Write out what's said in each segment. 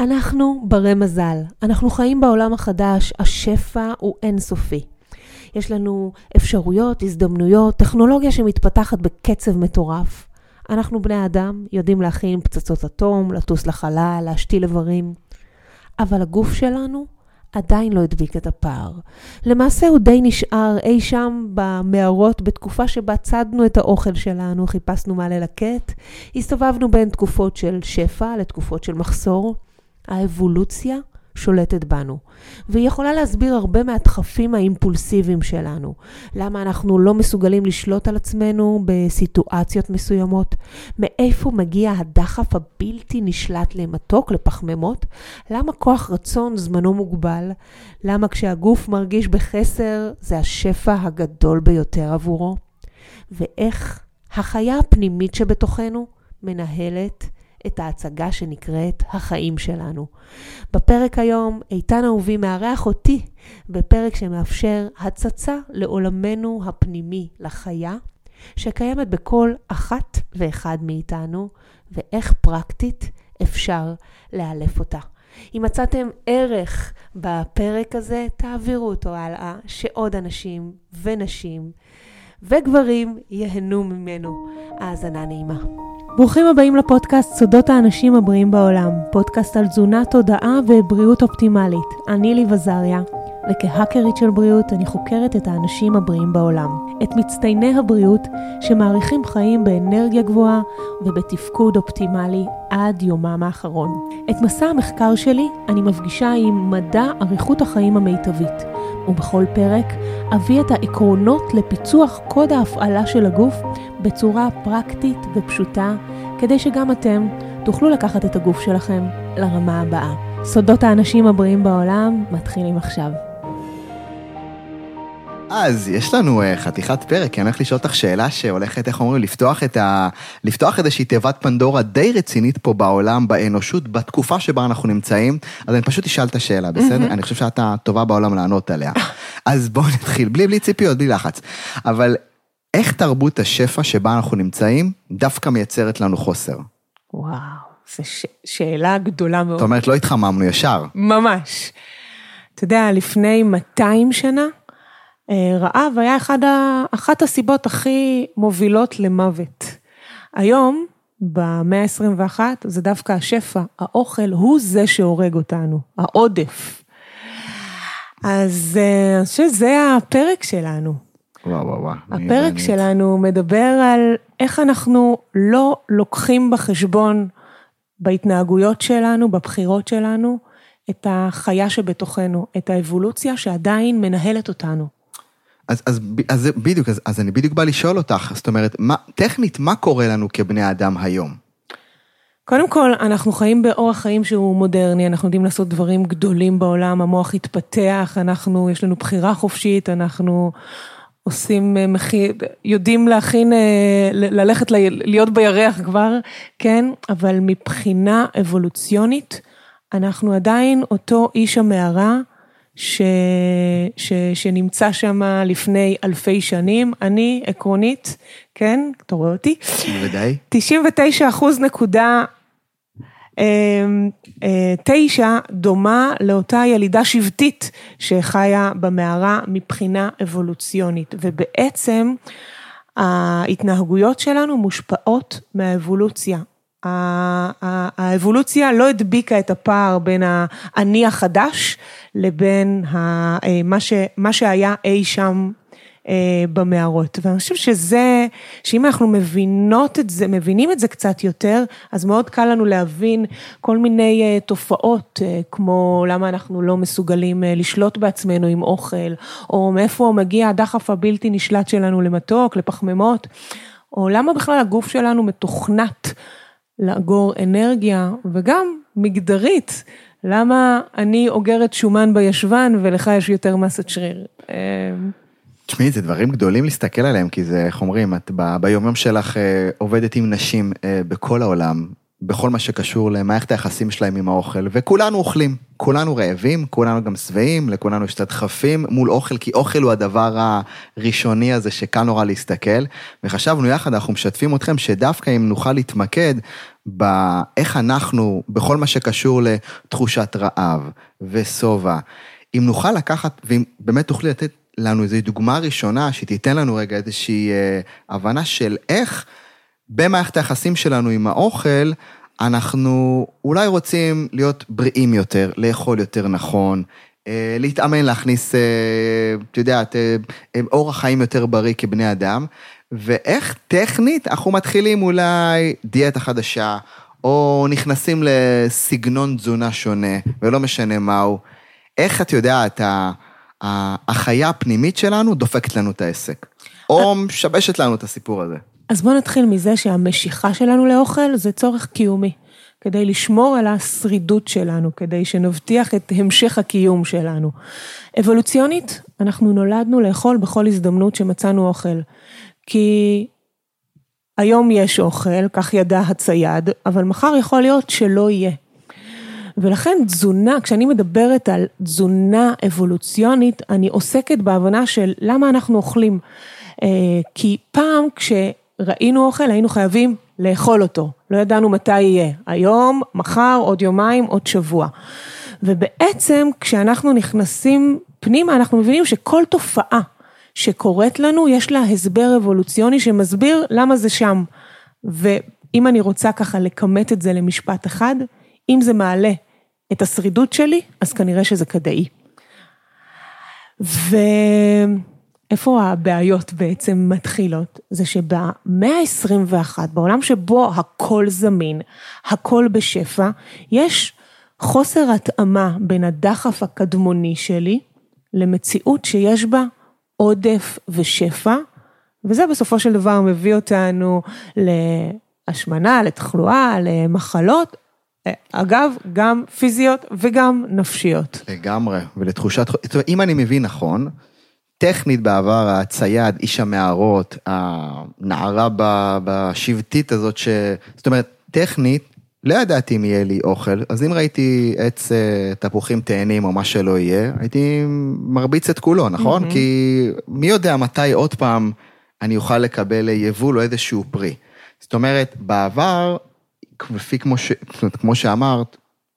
אנחנו ברי מזל. אנחנו חיים בעולם החדש, השפע הוא אינסופי. יש לנו אפשרויות, הזדמנויות, טכנולוגיה שמתפתחת בקצב מטורף. אנחנו בני אדם, יודעים להכין פצצות אטום, לטוס לחלל, להשתיל איברים. אבל הגוף שלנו עדיין לא הדביק את הפער. למעשה הוא די נשאר אי שם במערות בתקופה שבה צדנו את האוכל שלנו, חיפשנו מה ללקט, הסתובבנו בין תקופות של שפע לתקופות של מחסור. האבולוציה שולטת בנו, והיא יכולה להסביר הרבה מהדחפים האימפולסיביים שלנו. למה אנחנו לא מסוגלים לשלוט על עצמנו בסיטואציות מסוימות? מאיפה מגיע הדחף הבלתי נשלט למתוק, לפחמימות? למה כוח רצון זמנו מוגבל? למה כשהגוף מרגיש בחסר זה השפע הגדול ביותר עבורו? ואיך החיה הפנימית שבתוכנו מנהלת את ההצגה שנקראת החיים שלנו. בפרק היום, איתן אהובי מארח אותי בפרק שמאפשר הצצה לעולמנו הפנימי, לחיה, שקיימת בכל אחת ואחד מאיתנו, ואיך פרקטית אפשר לאלף אותה. אם מצאתם ערך בפרק הזה, תעבירו אותו הלאה, שעוד אנשים ונשים וגברים ייהנו ממנו. האזנה נעימה. ברוכים הבאים לפודקאסט סודות האנשים הבריאים בעולם, פודקאסט על תזונה, תודעה ובריאות אופטימלית. אני ליב עזריה, וכהאקרית של בריאות אני חוקרת את האנשים הבריאים בעולם. את מצטייני הבריאות שמאריכים חיים באנרגיה גבוהה ובתפקוד אופטימלי עד יומם האחרון. את מסע המחקר שלי אני מפגישה עם מדע אריכות החיים המיטבית. ובכל פרק אביא את העקרונות לפיצוח קוד ההפעלה של הגוף בצורה פרקטית ופשוטה, כדי שגם אתם תוכלו לקחת את הגוף שלכם לרמה הבאה. סודות האנשים הבריאים בעולם מתחילים עכשיו. אז יש לנו uh, חתיכת פרק, כי אני הולך לשאול אותך שאלה שהולכת, איך אומרים, לפתוח את ה... לפתוח איזושהי תיבת פנדורה די רצינית פה בעולם, באנושות, בתקופה שבה אנחנו נמצאים, אז אני פשוט אשאל את השאלה, בסדר? אני חושב שאת הטובה בעולם לענות עליה. אז בואו נתחיל, בלי, בלי ציפיות, בלי לחץ. אבל איך תרבות השפע שבה אנחנו נמצאים, דווקא מייצרת לנו חוסר? וואו, זו ש... שאלה גדולה מאוד. זאת אומרת, לא התחממנו ישר. ממש. אתה יודע, לפני 200 שנה, אה, רעב היה אחד ה... אחת הסיבות הכי מובילות למוות. היום, במאה ה-21, זה דווקא השפע, האוכל הוא זה שהורג אותנו, העודף. אז אה, אני חושבת שזה הפרק שלנו. וואו, וואו, וואו. הפרק באמת... שלנו מדבר על איך אנחנו לא לוקחים בחשבון בהתנהגויות שלנו, בבחירות שלנו, את החיה שבתוכנו, את האבולוציה שעדיין מנהלת אותנו. אז, אז, אז בדיוק, אז, אז אני בדיוק בא לשאול אותך, זאת אומרת, מה, טכנית, מה קורה לנו כבני אדם היום? קודם כל, אנחנו חיים באורח חיים שהוא מודרני, אנחנו יודעים לעשות דברים גדולים בעולם, המוח התפתח, אנחנו, יש לנו בחירה חופשית, אנחנו עושים, אה, יודעים להכין, אה, ללכת, להיות בירח כבר, כן? אבל מבחינה אבולוציונית, אנחנו עדיין אותו איש המערה. ש, ש, שנמצא שם לפני אלפי שנים. אני עקרונית, כן, אתה רואה אותי? בוודאי. 99 אחוז נקודה אמ, אה, תשע דומה לאותה ילידה שבטית שחיה במערה מבחינה אבולוציונית, ובעצם ההתנהגויות שלנו מושפעות מהאבולוציה. האבולוציה לא הדביקה את הפער בין האני החדש לבין אה, מה שהיה אי שם אה, במערות. ואני חושבת שזה, שאם אנחנו מבינות את זה, מבינים את זה קצת יותר, אז מאוד קל לנו להבין כל מיני אה, תופעות, כמו למה אנחנו לא מסוגלים לשלוט בעצמנו עם אוכל, או מאיפה מגיע הדחף הבלתי נשלט שלנו למתוק, לפחמימות, או למה בכלל הגוף שלנו מתוכנת. לאגור אנרגיה, וגם מגדרית, למה אני אוגרת שומן בישבן ולך יש יותר מסת שריר. אמ, תשמעי, זה דברים גדולים להסתכל עליהם, כי זה, איך אומרים, את ביומיום שלך אה, עובדת עם נשים אה, בכל העולם, בכל מה שקשור למערכת היחסים שלהם עם האוכל, וכולנו אוכלים, כולנו רעבים, כולנו גם שבעים, לכולנו יש את הדחפים מול אוכל, כי אוכל הוא הדבר הראשוני הזה שקל נורא להסתכל, וחשבנו יחד, אנחנו משתפים אתכם שדווקא אם נוכל להתמקד באיך אנחנו, בכל מה שקשור לתחושת רעב ושובע, אם נוכל לקחת, ואם באמת תוכלי לתת לנו איזו דוגמה ראשונה, שתיתן לנו רגע איזושהי אה, הבנה של איך במערכת היחסים שלנו עם האוכל, אנחנו אולי רוצים להיות בריאים יותר, לאכול יותר נכון, אה, להתאמן, להכניס, אה, את יודעת, אורח חיים יותר בריא כבני אדם, ואיך טכנית אנחנו מתחילים אולי דיאטה חדשה, או נכנסים לסגנון תזונה שונה, ולא משנה מהו. איך את יודעת, החיה הפנימית שלנו דופקת לנו את העסק, או משבשת לנו את הסיפור הזה. אז בואו נתחיל מזה שהמשיכה שלנו לאוכל זה צורך קיומי. כדי לשמור על השרידות שלנו, כדי שנבטיח את המשך הקיום שלנו. אבולוציונית, אנחנו נולדנו לאכול בכל הזדמנות שמצאנו אוכל. כי היום יש אוכל, כך ידע הצייד, אבל מחר יכול להיות שלא יהיה. ולכן תזונה, כשאני מדברת על תזונה אבולוציונית, אני עוסקת בהבנה של למה אנחנו אוכלים. אה, כי פעם כשראינו אוכל היינו חייבים לאכול אותו, לא ידענו מתי יהיה, היום, מחר, עוד יומיים, עוד שבוע. ובעצם כשאנחנו נכנסים פנימה אנחנו מבינים שכל תופעה שקורית לנו יש לה הסבר אבולוציוני שמסביר למה זה שם. ואם אני רוצה ככה לכמת את זה למשפט אחד, אם זה מעלה את השרידות שלי, אז כנראה שזה כדאי. ואיפה הבעיות בעצם מתחילות? זה שבמאה ה-21, בעולם שבו הכל זמין, הכל בשפע, יש חוסר התאמה בין הדחף הקדמוני שלי למציאות שיש בה עודף ושפע, וזה בסופו של דבר מביא אותנו להשמנה, לתחלואה, למחלות, אגב, גם פיזיות וגם נפשיות. לגמרי, ולתחושת, אם אני מבין נכון, טכנית בעבר הצייד, איש המערות, הנערה בשבטית הזאת, ש... זאת אומרת, טכנית, לא ידעתי אם יהיה לי אוכל, אז אם ראיתי עץ אה, תפוחים תאנים או מה שלא יהיה, הייתי מרביץ את כולו, נכון? Mm-hmm. כי מי יודע מתי עוד פעם אני אוכל לקבל יבול או איזשהו פרי. זאת אומרת, בעבר לפי כמו, ש... כמו שאמרת,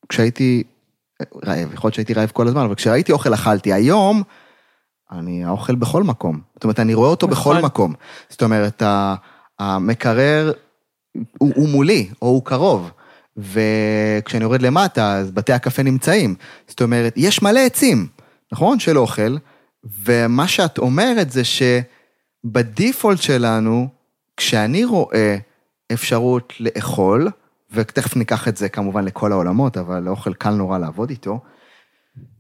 כשהייתי רעב, יכול להיות שהייתי רעב כל הזמן, אבל כשראיתי אוכל אכלתי. היום, אני האוכל בכל מקום. זאת אומרת, אני רואה אותו נכון. בכל מקום. זאת אומרת, המקרר הוא, הוא מולי, או הוא קרוב. וכשאני יורד למטה, אז בתי הקפה נמצאים. זאת אומרת, יש מלא עצים, נכון? של אוכל, ומה שאת אומרת זה שבדיפולט שלנו, כשאני רואה אפשרות לאכול, ותכף ניקח את זה כמובן לכל העולמות, אבל אוכל קל נורא לעבוד איתו.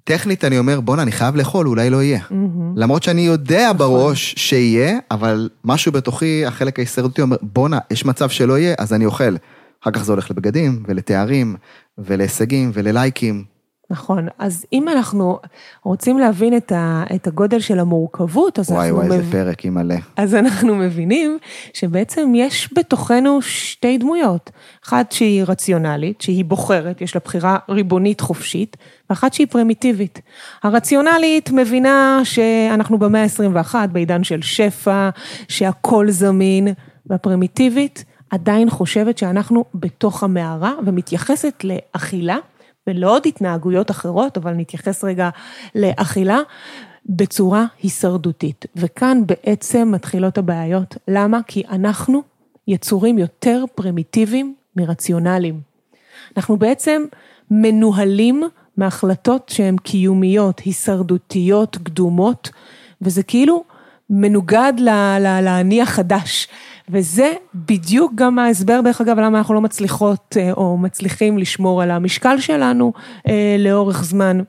טכנית אני אומר, בואנה, אני חייב לאכול, אולי לא יהיה. Mm-hmm. למרות שאני יודע נכון. בראש שיהיה, אבל משהו בתוכי, החלק ההישרדותי אומר, בואנה, יש מצב שלא יהיה, אז אני אוכל. אחר כך זה הולך לבגדים, ולתארים, ולהישגים, וללייקים, נכון, אז אם אנחנו רוצים להבין את, ה, את הגודל של המורכבות, אז וואי, אנחנו... וואי, וואי, איזה פרק, אימא'לה. אז אנחנו מבינים שבעצם יש בתוכנו שתי דמויות. אחת שהיא רציונלית, שהיא בוחרת, יש לה בחירה ריבונית חופשית, ואחת שהיא פרימיטיבית. הרציונלית מבינה שאנחנו במאה ה-21, בעידן של שפע, שהכל זמין, והפרימיטיבית עדיין חושבת שאנחנו בתוך המערה ומתייחסת לאכילה. ולעוד התנהגויות אחרות, אבל נתייחס רגע לאכילה, בצורה הישרדותית. וכאן בעצם מתחילות הבעיות. למה? כי אנחנו יצורים יותר פרימיטיביים מרציונליים. אנחנו בעצם מנוהלים מהחלטות שהן קיומיות, הישרדותיות, קדומות, וזה כאילו מנוגד לאני החדש. וזה בדיוק גם ההסבר, דרך אגב, למה אנחנו לא מצליחות אה, או מצליחים לשמור על המשקל שלנו אה, לאורך זמן.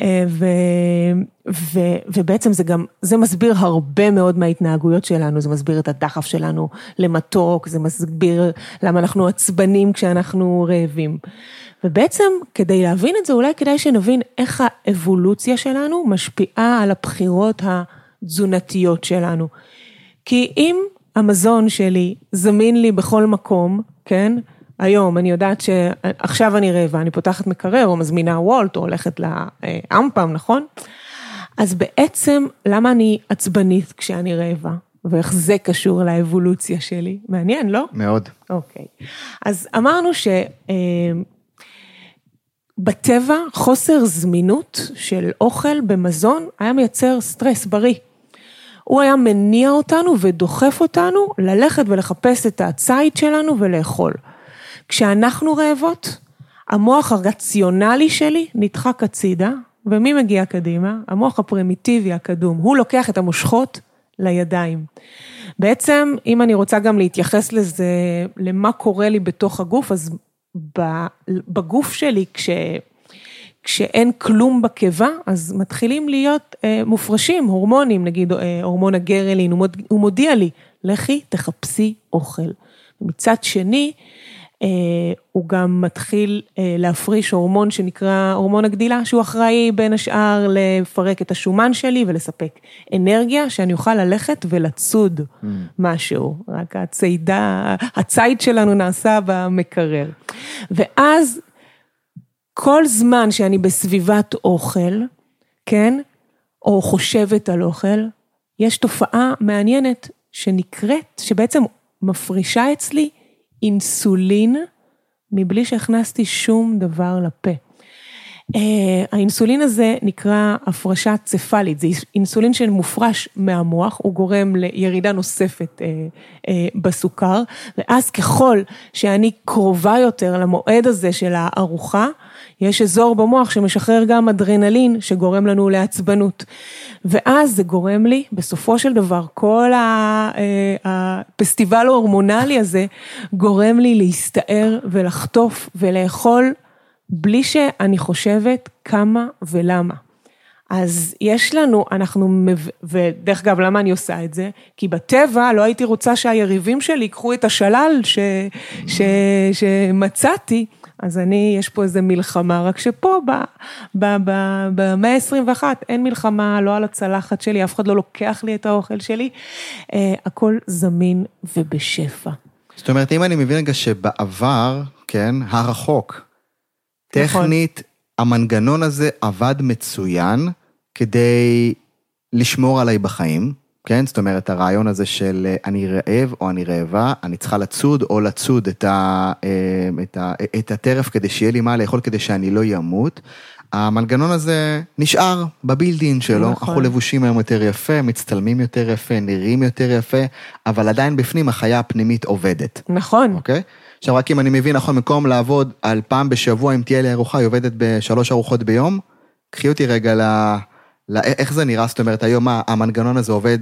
אה, ו, ו, ובעצם זה גם, זה מסביר הרבה מאוד מההתנהגויות שלנו, זה מסביר את הדחף שלנו למתוק, זה מסביר למה אנחנו עצבנים כשאנחנו רעבים. ובעצם כדי להבין את זה, אולי כדאי שנבין איך האבולוציה שלנו משפיעה על הבחירות התזונתיות שלנו. כי אם המזון שלי זמין לי בכל מקום, כן? היום אני יודעת שעכשיו אני רעבה, אני פותחת מקרר או מזמינה וולט או הולכת לאמפם, נכון? אז בעצם למה אני עצבנית כשאני רעבה? ואיך זה קשור לאבולוציה שלי? מעניין, לא? מאוד. אוקיי. אז אמרנו שבטבע אה, חוסר זמינות של אוכל במזון היה מייצר סטרס בריא. הוא היה מניע אותנו ודוחף אותנו ללכת ולחפש את הציד שלנו ולאכול. כשאנחנו רעבות, המוח הרציונלי שלי נדחק הצידה, ומי מגיע קדימה? המוח הפרימיטיבי הקדום, הוא לוקח את המושכות לידיים. בעצם, אם אני רוצה גם להתייחס לזה, למה קורה לי בתוך הגוף, אז בגוף שלי, כש... כשאין כלום בקיבה, אז מתחילים להיות אה, מופרשים הורמונים, נגיד אה, הורמון הגרלין, הוא, מוד, הוא מודיע לי, לכי תחפשי אוכל. מצד שני, אה, הוא גם מתחיל אה, להפריש הורמון שנקרא הורמון הגדילה, שהוא אחראי בין השאר לפרק את השומן שלי ולספק אנרגיה, שאני אוכל ללכת ולצוד mm. משהו, רק הצידה, הציד שלנו נעשה במקרר. ואז כל זמן שאני בסביבת אוכל, כן, או חושבת על אוכל, יש תופעה מעניינת שנקראת, שבעצם מפרישה אצלי אינסולין מבלי שהכנסתי שום דבר לפה. Uh, האינסולין הזה נקרא הפרשה צפלית, זה אינסולין שמופרש מהמוח, הוא גורם לירידה נוספת uh, uh, בסוכר, ואז ככל שאני קרובה יותר למועד הזה של הארוחה, יש אזור במוח שמשחרר גם אדרנלין שגורם לנו לעצבנות. ואז זה גורם לי, בסופו של דבר, כל אה, הפסטיבל ההורמונלי הזה, גורם לי להסתער ולחטוף ולאכול בלי שאני חושבת כמה ולמה. אז יש לנו, אנחנו, ודרך אגב, למה אני עושה את זה? כי בטבע לא הייתי רוצה שהיריבים שלי ייקחו את השלל ש, ש, שמצאתי אז אני, יש פה איזה מלחמה, רק שפה במאה ה-21 אין מלחמה לא על הצלחת שלי, אף אחד לא לוקח לי את האוכל שלי, אה, הכל זמין ובשפע. זאת אומרת, אם אני מבין רגע שבעבר, כן, הרחוק, נכון. טכנית, המנגנון הזה עבד מצוין כדי לשמור עליי בחיים. כן? זאת אומרת, הרעיון הזה של אה, אני רעב או אני רעבה, אני צריכה לצוד או לצוד את, ה, אה, את, ה, את הטרף כדי שיהיה לי מה לאכול כדי שאני לא ימות. המנגנון הזה נשאר בבילדין שלו, נכון. אנחנו לבושים היום יותר יפה, מצטלמים יותר יפה, נראים יותר יפה, אבל עדיין בפנים החיה הפנימית עובדת. נכון. אוקיי? עכשיו רק אם אני מבין נכון, במקום לעבוד על פעם בשבוע, אם תהיה לי ארוחה, היא עובדת בשלוש ארוחות ביום, קחי אותי רגע ל... לא, איך זה נראה, זאת אומרת, היום מה, המנגנון הזה עובד,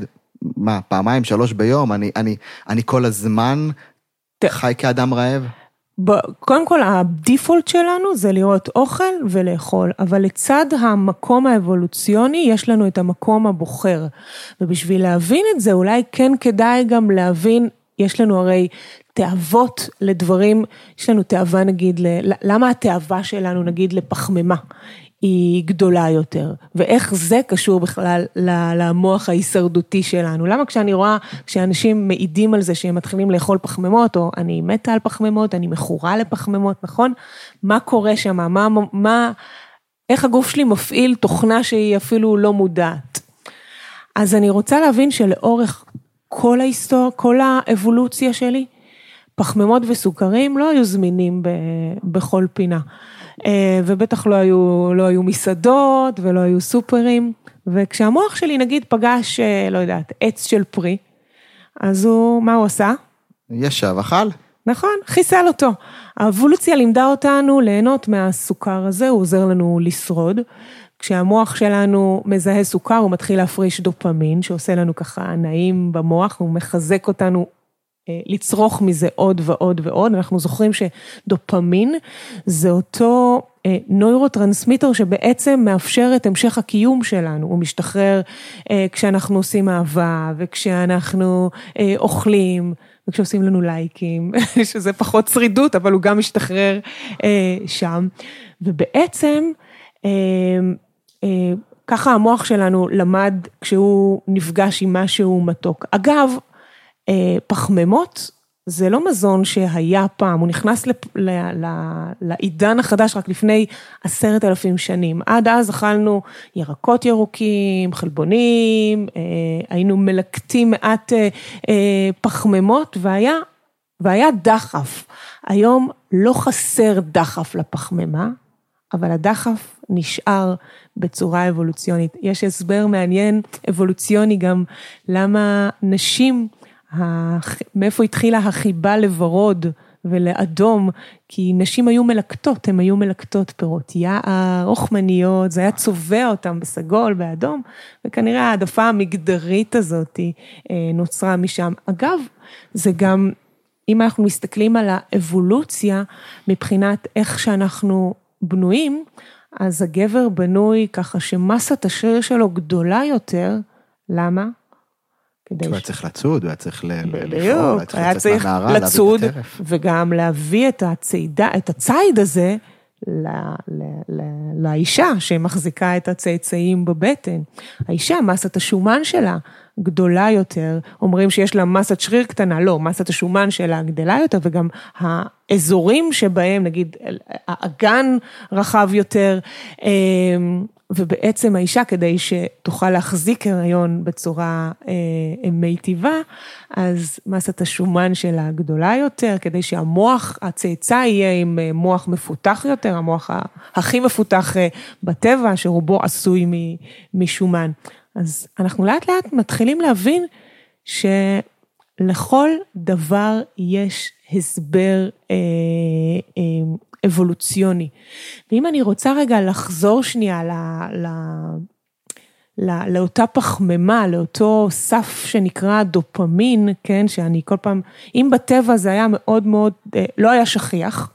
מה, פעמיים, שלוש ביום? אני, אני, אני כל הזמן חי כאדם רעב? קודם כל, הדיפולט שלנו זה לראות אוכל ולאכול, אבל לצד המקום האבולוציוני, יש לנו את המקום הבוחר. ובשביל להבין את זה, אולי כן כדאי גם להבין, יש לנו הרי תאוות לדברים, יש לנו תאווה נגיד, למה התאווה שלנו נגיד לפחמימה? היא גדולה יותר, ואיך זה קשור בכלל למוח ההישרדותי שלנו. למה כשאני רואה, כשאנשים מעידים על זה שהם מתחילים לאכול פחמימות, או אני מתה על פחמימות, אני מכורה לפחמימות, נכון? מה קורה שם? מה, מה, איך הגוף שלי מפעיל תוכנה שהיא אפילו לא מודעת? אז אני רוצה להבין שלאורך כל ההיסטוריה, כל האבולוציה שלי, פחמימות וסוכרים לא היו זמינים בכל פינה. אה, ובטח לא היו, לא היו מסעדות ולא היו סופרים. וכשהמוח שלי נגיד פגש, אה, לא יודעת, עץ של פרי, אז הוא, מה הוא עשה? ישב, אכל. נכון, חיסל אותו. האבולוציה לימדה אותנו ליהנות מהסוכר הזה, הוא עוזר לנו לשרוד. כשהמוח שלנו מזהה סוכר, הוא מתחיל להפריש דופמין, שעושה לנו ככה נעים במוח, הוא מחזק אותנו אה, לצרוך מזה עוד ועוד ועוד, אנחנו זוכרים שדופמין זה אותו אה, נוירוטרנסמיטר שבעצם מאפשר את המשך הקיום שלנו, הוא משתחרר אה, כשאנחנו עושים אהבה וכשאנחנו אוכלים וכשעושים לנו לייקים, שזה פחות שרידות, אבל הוא גם משתחרר שם, ובעצם ככה המוח שלנו למד כשהוא נפגש עם משהו מתוק. אגב, אה, פחמימות זה לא מזון שהיה פעם, הוא נכנס. לעידן החדש רק לפני עשרת אלפים שנים. עד אז אכלנו ירקות ירוקים, חלבונים, אה, היינו מלקטים מעט אה, אה, פחמימות והיה, והיה דחף. היום לא חסר דחף לפחמימה, אבל הדחף נשאר בצורה אבולוציונית. יש הסבר מעניין אבולוציוני גם למה נשים מאיפה התחילה החיבה לוורוד ולאדום, כי נשים היו מלקטות, הן היו מלקטות פירות יער, רוחמניות, זה היה צובע אותם בסגול, באדום, וכנראה העדפה המגדרית הזאת אה, נוצרה משם. אגב, זה גם, אם אנחנו מסתכלים על האבולוציה, מבחינת איך שאנחנו בנויים, אז הגבר בנוי ככה שמסת השריר שלו גדולה יותר, למה? כדי... הוא היה צריך לצוד, הוא היה צריך לפעול, היה צריך לצוד, וגם להביא את הצידה, את הציד הזה ל, ל, ל, לאישה שמחזיקה את הצאצאים בבטן. האישה, מסת השומן שלה גדולה יותר, אומרים שיש לה מסת שריר קטנה, לא, מסת השומן שלה גדלה יותר, וגם האזורים שבהם, נגיד, האגן רחב יותר, אמ, ובעצם האישה, כדי שתוכל להחזיק הריון בצורה אה, מיטיבה, אז מסת השומן שלה גדולה יותר, כדי שהמוח, הצאצא יהיה עם אה, מוח מפותח יותר, המוח הכי מפותח אה, בטבע, שרובו עשוי משומן. אז אנחנו לאט לאט מתחילים להבין שלכל דבר יש הסבר אה, אה, אבולוציוני. ואם אני רוצה רגע לחזור שנייה ל... ל... לא, לאותה פחמימה, לאותו סף שנקרא דופמין, כן, שאני כל פעם, אם בטבע זה היה מאוד מאוד, אה, לא היה שכיח,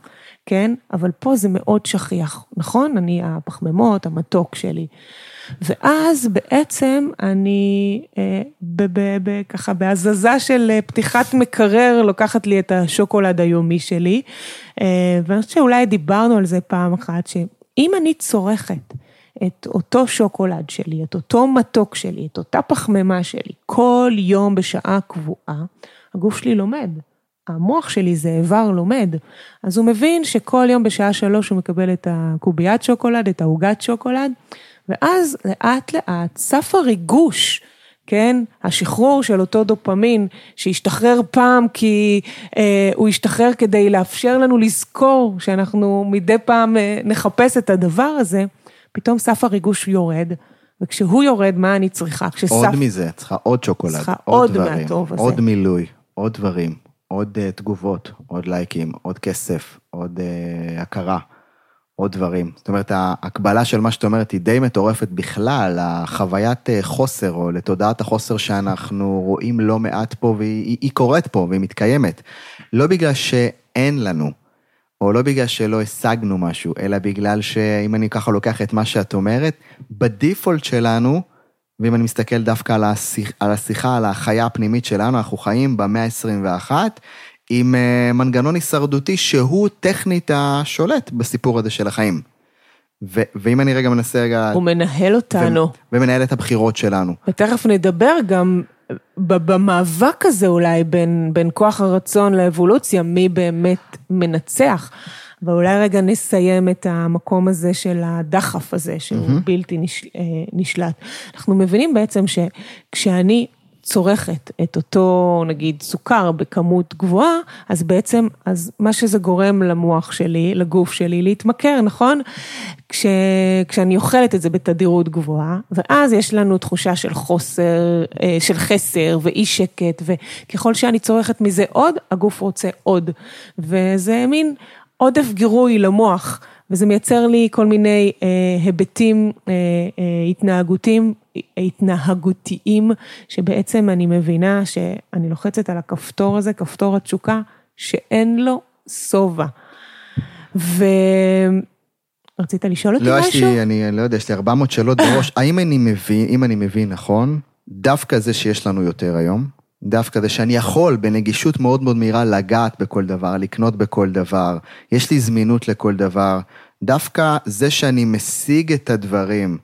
כן, אבל פה זה מאוד שכיח, נכון? אני, הפחמימות, המתוק שלי. ואז בעצם אני אה, ככה בהזזה של אה, פתיחת מקרר לוקחת לי את השוקולד היומי שלי, אה, ואני חושבת שאולי דיברנו על זה פעם אחת, שאם אני צורכת את אותו שוקולד שלי, את אותו מתוק שלי, את אותה פחמימה שלי, כל יום בשעה קבועה, הגוף שלי לומד. המוח שלי זה איבר לומד, אז הוא מבין שכל יום בשעה שלוש הוא מקבל את הקוביית שוקולד, את העוגת שוקולד, ואז לאט לאט סף הריגוש, כן, השחרור של אותו דופמין שהשתחרר פעם כי אה, הוא השתחרר כדי לאפשר לנו לזכור שאנחנו מדי פעם אה, נחפש את הדבר הזה, פתאום סף הריגוש יורד. וכשהוא יורד, מה אני צריכה? כשסף... עוד מזה, צריכה עוד שוקולד, צריכה עוד, עוד דברים, מהטוב הזה. עוד מילוי, עוד דברים, עוד uh, תגובות, עוד לייקים, עוד כסף, עוד uh, הכרה. עוד דברים. זאת אומרת, ההקבלה של מה שאת אומרת היא די מטורפת בכלל, החוויית אה, חוסר, או לתודעת החוסר שאנחנו רואים לא מעט פה, והיא קורית פה, והיא מתקיימת. לא בגלל שאין לנו, או לא בגלל שלא השגנו משהו, אלא בגלל שאם אני ככה לוקח את מה שאת אומרת, בדיפולט שלנו, ואם אני מסתכל דווקא על השיחה, על, השיחה, על החיה הפנימית שלנו, אנחנו חיים במאה ה-21, עם אה, מנגנון הישרדותי שהוא טכנית השולט בסיפור הזה של החיים. ו- ואם אני רגע מנסה רגע... הוא מנהל אותנו. ו- ומנהל את הבחירות שלנו. ותכף נדבר גם במאבק הזה אולי בין, בין כוח הרצון לאבולוציה, מי באמת מנצח. ואולי רגע נסיים את המקום הזה של הדחף הזה, שהוא mm-hmm. בלתי נש, אה, נשלט. אנחנו מבינים בעצם שכשאני צורכת את אותו, נגיד, סוכר בכמות גבוהה, אז בעצם, אז מה שזה גורם למוח שלי, לגוף שלי, להתמכר, נכון? כש, כשאני אוכלת את זה בתדירות גבוהה, ואז יש לנו תחושה של חוסר, אה, של חסר ואי שקט, וככל שאני צורכת מזה עוד, הגוף רוצה עוד. וזה מין עודף גירוי למוח. וזה מייצר לי כל מיני אה, היבטים אה, אה, התנהגותיים, התנהגותיים, שבעצם אני מבינה שאני לוחצת על הכפתור הזה, כפתור התשוקה, שאין לו שובע. ורצית לשאול אותי לא, משהו? יש לי, אני לא יודע, יש לי 400 שאלות בראש. האם אני מבין, אם אני מבין נכון, דווקא זה שיש לנו יותר היום, דווקא זה שאני יכול בנגישות מאוד מאוד מהירה לגעת בכל דבר, לקנות בכל דבר, יש לי זמינות לכל דבר. דווקא זה שאני משיג את הדברים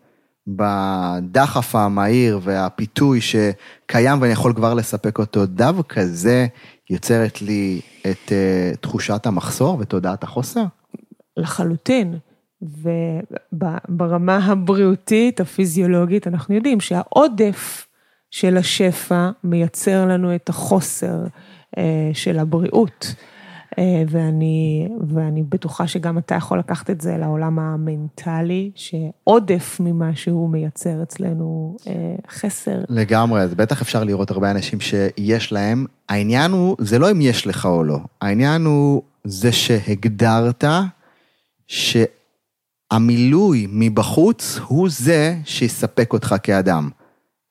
בדחף המהיר והפיתוי שקיים ואני יכול כבר לספק אותו, דווקא זה יוצרת לי את uh, תחושת המחסור ותודעת החוסר? לחלוטין. וברמה הבריאותית, הפיזיולוגית, אנחנו יודעים שהעודף של השפע מייצר לנו את החוסר אה, של הבריאות. אה, ואני, ואני בטוחה שגם אתה יכול לקחת את זה לעולם המנטלי, שעודף ממשהו מייצר אצלנו אה, חסר. לגמרי, אז בטח אפשר לראות הרבה אנשים שיש להם. העניין הוא, זה לא אם יש לך או לא, העניין הוא זה שהגדרת שהמילוי מבחוץ הוא זה שיספק אותך כאדם.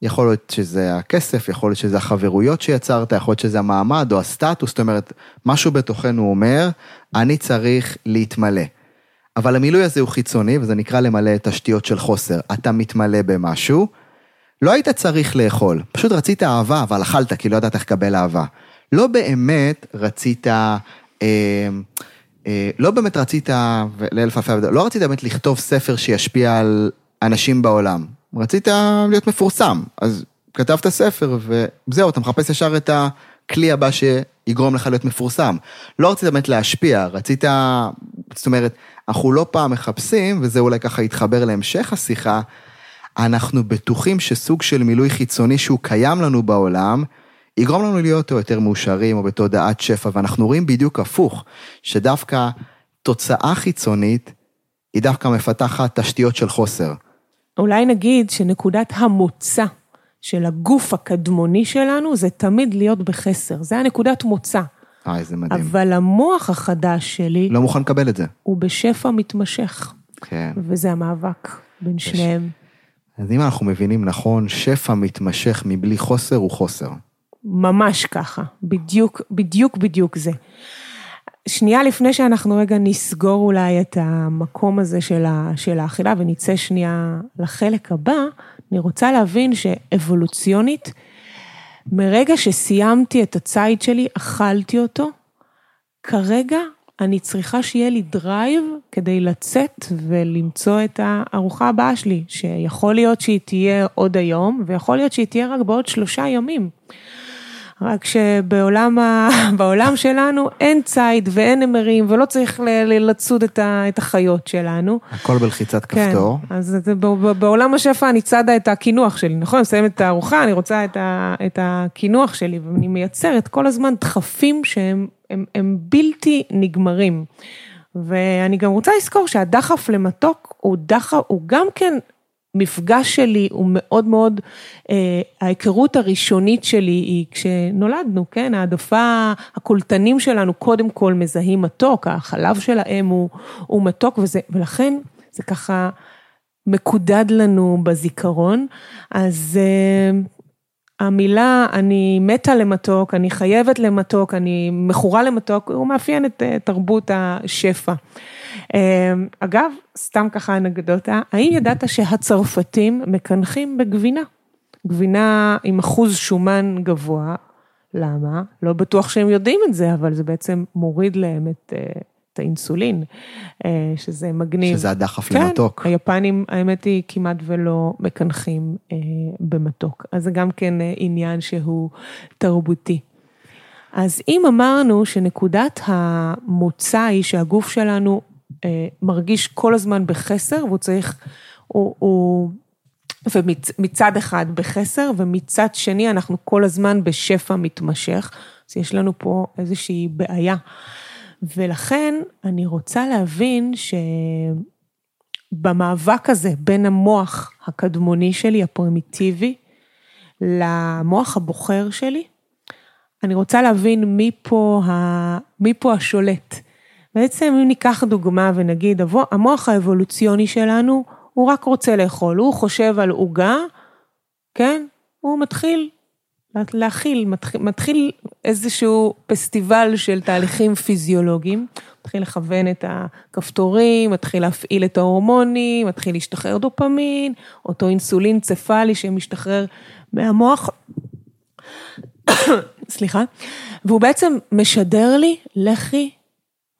יכול להיות שזה הכסף, יכול להיות שזה החברויות שיצרת, יכול להיות שזה המעמד או הסטטוס, זאת אומרת, משהו בתוכנו אומר, אני צריך להתמלא. אבל המילוי הזה הוא חיצוני, וזה נקרא למלא תשתיות של חוסר. אתה מתמלא במשהו, לא היית צריך לאכול, פשוט רצית אהבה, אבל אכלת כי לא ידעת איך לקבל אהבה. לא באמת רצית, אה, אה, לא באמת רצית, לאלף אלפי עבודה, לא רצית באמת לכתוב ספר שישפיע על אנשים בעולם. רצית להיות מפורסם, אז כתבת ספר וזהו, אתה מחפש ישר את הכלי הבא שיגרום לך להיות מפורסם. לא רצית באמת להשפיע, רצית, זאת אומרת, אנחנו לא פעם מחפשים, וזה אולי ככה יתחבר להמשך השיחה, אנחנו בטוחים שסוג של מילוי חיצוני שהוא קיים לנו בעולם, יגרום לנו להיות או יותר מאושרים או בתודעת שפע, ואנחנו רואים בדיוק הפוך, שדווקא תוצאה חיצונית היא דווקא מפתחת תשתיות של חוסר. אולי נגיד שנקודת המוצא של הגוף הקדמוני שלנו זה תמיד להיות בחסר, זה הנקודת מוצא. אה, איזה מדהים. אבל המוח החדש שלי... לא מוכן לקבל את זה. הוא בשפע מתמשך. כן. וזה המאבק בין יש. שניהם. אז אם אנחנו מבינים נכון, שפע מתמשך מבלי חוסר הוא חוסר. ממש ככה, בדיוק, בדיוק, בדיוק זה. שנייה לפני שאנחנו רגע נסגור אולי את המקום הזה של, ה, של האכילה ונצא שנייה לחלק הבא, אני רוצה להבין שאבולוציונית, מרגע שסיימתי את הציד שלי, אכלתי אותו, כרגע אני צריכה שיהיה לי drive כדי לצאת ולמצוא את הארוחה הבאה שלי, שיכול להיות שהיא תהיה עוד היום, ויכול להיות שהיא תהיה רק בעוד שלושה ימים. רק שבעולם ה... שלנו אין ציד ואין נמרים ולא צריך לצוד את החיות שלנו. הכל בלחיצת כן, כפתור. כן, אז בעולם השפע אני צדה את הקינוח שלי, נכון? מסיים את הארוחה, אני רוצה את, ה... את הקינוח שלי ואני מייצרת כל הזמן דחפים שהם הם, הם בלתי נגמרים. ואני גם רוצה לזכור שהדחף למתוק הוא דחף, הוא גם כן המפגש שלי הוא מאוד מאוד, אה, ההיכרות הראשונית שלי היא כשנולדנו, כן, העדפה, הקולטנים שלנו קודם כל מזהים מתוק, החלב של האם הוא, הוא מתוק וזה, ולכן זה ככה מקודד לנו בזיכרון, אז אה, המילה אני מתה למתוק, אני חייבת למתוק, אני מכורה למתוק, הוא מאפיין את אה, תרבות השפע. אמ, אגב, סתם ככה אנקדוטה, האם ידעת שהצרפתים מקנחים בגבינה? גבינה עם אחוז שומן גבוה, למה? לא בטוח שהם יודעים את זה, אבל זה בעצם מוריד להם את, אה, את האינסולין, אה, שזה מגניב. שזה הדחף כן, למתוק. כן, היפנים, האמת היא, כמעט ולא מקנחים אה, במתוק. אז זה גם כן עניין שהוא תרבותי. אז אם אמרנו שנקודת המוצא היא שהגוף שלנו מרגיש כל הזמן בחסר, והוא צריך, הוא, הוא, ומצד אחד בחסר, ומצד שני אנחנו כל הזמן בשפע מתמשך, אז יש לנו פה איזושהי בעיה. ולכן אני רוצה להבין שבמאבק הזה בין המוח הקדמוני שלי, הפרימיטיבי, למוח הבוחר שלי, אני רוצה להבין מי פה, ה... מי פה השולט. בעצם אם ניקח דוגמה ונגיד, המוח האבולוציוני שלנו, הוא רק רוצה לאכול, הוא חושב על עוגה, כן? הוא מתחיל להכיל, מתחיל, מתחיל איזשהו פסטיבל של תהליכים פיזיולוגיים, מתחיל לכוון את הכפתורים, מתחיל להפעיל את ההורמונים, מתחיל להשתחרר דופמין, אותו אינסולין צפלי שמשתחרר מהמוח, סליחה, והוא בעצם משדר לי, לכי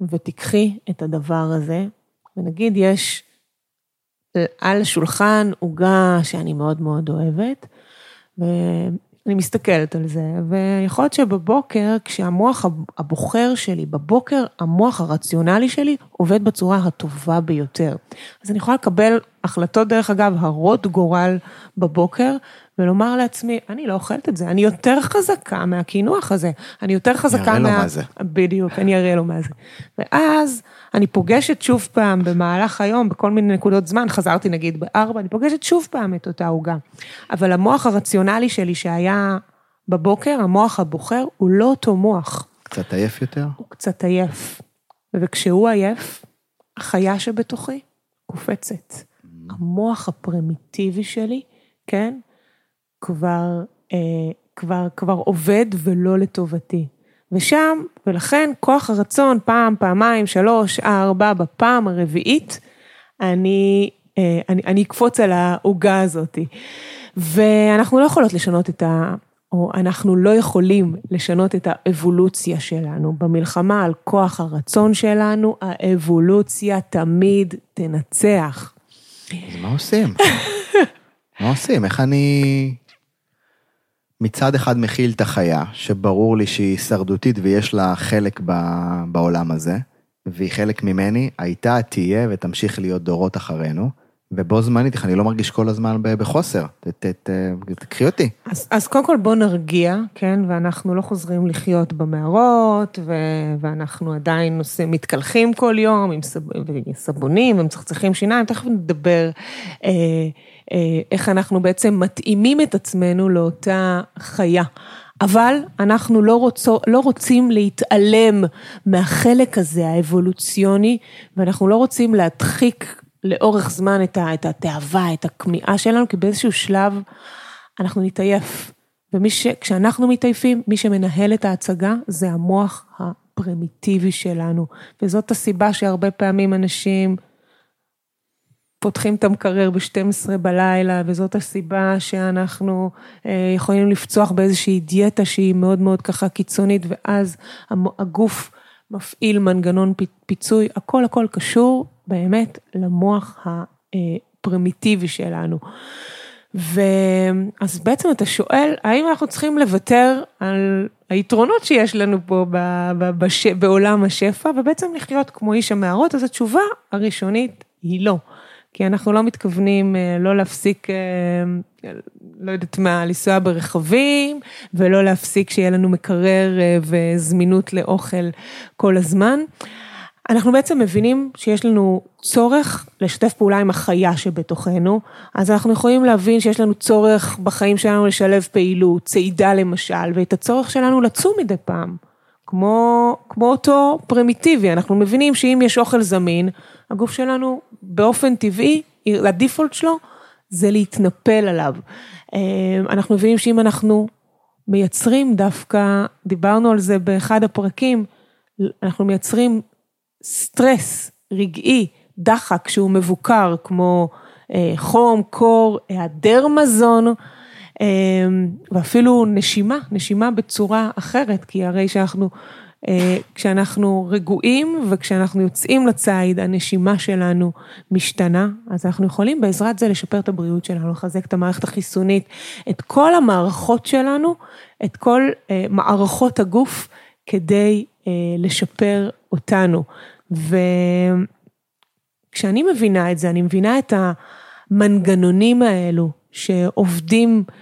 ותיקחי את הדבר הזה, ונגיד יש על השולחן עוגה שאני מאוד מאוד אוהבת, אני מסתכלת על זה, ויכול להיות שבבוקר, כשהמוח הבוחר שלי, בבוקר המוח הרציונלי שלי עובד בצורה הטובה ביותר. אז אני יכולה לקבל החלטות, דרך אגב, הרות גורל בבוקר, ולומר לעצמי, אני לא אוכלת את זה, אני יותר חזקה מהקינוח הזה, אני יותר חזקה מה... אני אראה לו מה זה. בדיוק, אני אראה לו מה זה. ואז אני פוגשת שוב פעם במהלך היום, בכל מיני נקודות זמן, חזרתי נגיד בארבע, אני פוגשת שוב פעם את אותה עוגה. אבל המוח הרציונלי שלי שהיה בבוקר, המוח הבוחר, הוא לא אותו מוח. קצת עייף יותר? הוא קצת עייף. וכשהוא עייף, החיה שבתוכי קופצת. Mm. המוח הפרימיטיבי שלי, כן, כבר, אה, כבר, כבר עובד ולא לטובתי. ושם, ולכן כוח הרצון פעם, פעמיים, שלוש, ארבע, בפעם הרביעית, אני, אה, אני, אני אקפוץ על העוגה הזאת. ואנחנו לא יכולות לשנות את ה... או אנחנו לא יכולים לשנות את האבולוציה שלנו. במלחמה על כוח הרצון שלנו, האבולוציה תמיד תנצח. אז מה עושים? מה עושים? איך אני מצד אחד מכיל את החיה, שברור לי שהיא הישרדותית ויש לה חלק בעולם הזה, והיא חלק ממני, הייתה, תהיה ותמשיך להיות דורות אחרינו, ובו זמנית, איך אני לא מרגיש כל הזמן בחוסר, תקחי אותי. אז, אז קודם כל בוא נרגיע, כן, ואנחנו לא חוזרים לחיות במערות, ו, ואנחנו עדיין עושים, מתקלחים כל יום עם סב, סבונים ומצחצחים שיניים, תכף נדבר. אה, איך אנחנו בעצם מתאימים את עצמנו לאותה חיה. אבל אנחנו לא, רוצו, לא רוצים להתעלם מהחלק הזה האבולוציוני, ואנחנו לא רוצים להדחיק לאורך זמן את, ה, את התאווה, את הכמיהה שלנו, כי באיזשהו שלב אנחנו נתעייף. וכשאנחנו מתעייפים, מי שמנהל את ההצגה זה המוח הפרימיטיבי שלנו. וזאת הסיבה שהרבה פעמים אנשים פותחים את המקרר ב-12 בלילה, וזאת הסיבה שאנחנו אה, יכולים לפצוח באיזושהי דיאטה שהיא מאוד מאוד ככה קיצונית, ואז הגוף מפעיל מנגנון פיצוי, הכל הכל קשור באמת למוח הפרימיטיבי שלנו. ואז בעצם אתה שואל, האם אנחנו צריכים לוותר על היתרונות שיש לנו פה בש... בעולם השפע, ובעצם לחיות כמו איש המערות? אז התשובה הראשונית היא לא. כי אנחנו לא מתכוונים אה, לא להפסיק, אה, לא יודעת מה, לנסוע ברכבים, ולא להפסיק שיהיה לנו מקרר אה, וזמינות לאוכל כל הזמן. אנחנו בעצם מבינים שיש לנו צורך לשתף פעולה עם החיה שבתוכנו, אז אנחנו יכולים להבין שיש לנו צורך בחיים שלנו לשלב פעילות, צעידה למשל, ואת הצורך שלנו לצום מדי פעם. כמו, כמו אותו פרימיטיבי, אנחנו מבינים שאם יש אוכל זמין, הגוף שלנו באופן טבעי, לדיפולט שלו, זה להתנפל עליו. אה, אנחנו מבינים שאם אנחנו מייצרים דווקא, דיברנו על זה באחד הפרקים, אנחנו מייצרים סטרס רגעי, דחק שהוא מבוקר, כמו אה, חום, קור, היעדר מזון, אה, ואפילו נשימה, נשימה בצורה אחרת, כי הרי שאנחנו כשאנחנו רגועים וכשאנחנו יוצאים לציד, הנשימה שלנו משתנה, אז אנחנו יכולים בעזרת זה לשפר את הבריאות שלנו, לחזק את המערכת החיסונית, את כל המערכות שלנו, את כל אה, מערכות הגוף, כדי אה, לשפר אותנו. וכשאני מבינה את זה, אני מבינה את המנגנונים האלו שעובדים אה,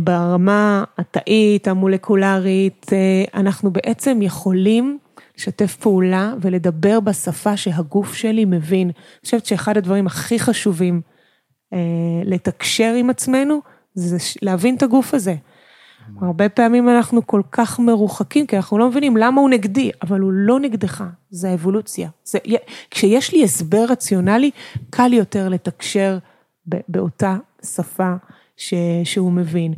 ברמה התאית, המולקולרית, אה, אנחנו בעצם יכולים לשתף פעולה ולדבר בשפה שהגוף שלי מבין. אני חושבת שאחד הדברים הכי חשובים אה, לתקשר עם עצמנו, זה להבין את הגוף הזה. הרבה פעמים אנחנו כל כך מרוחקים, כי אנחנו לא מבינים למה הוא נגדי, אבל הוא לא נגדך, זה האבולוציה. זה, כשיש לי הסבר רציונלי, קל יותר לתקשר באותה שפה ש, שהוא מבין.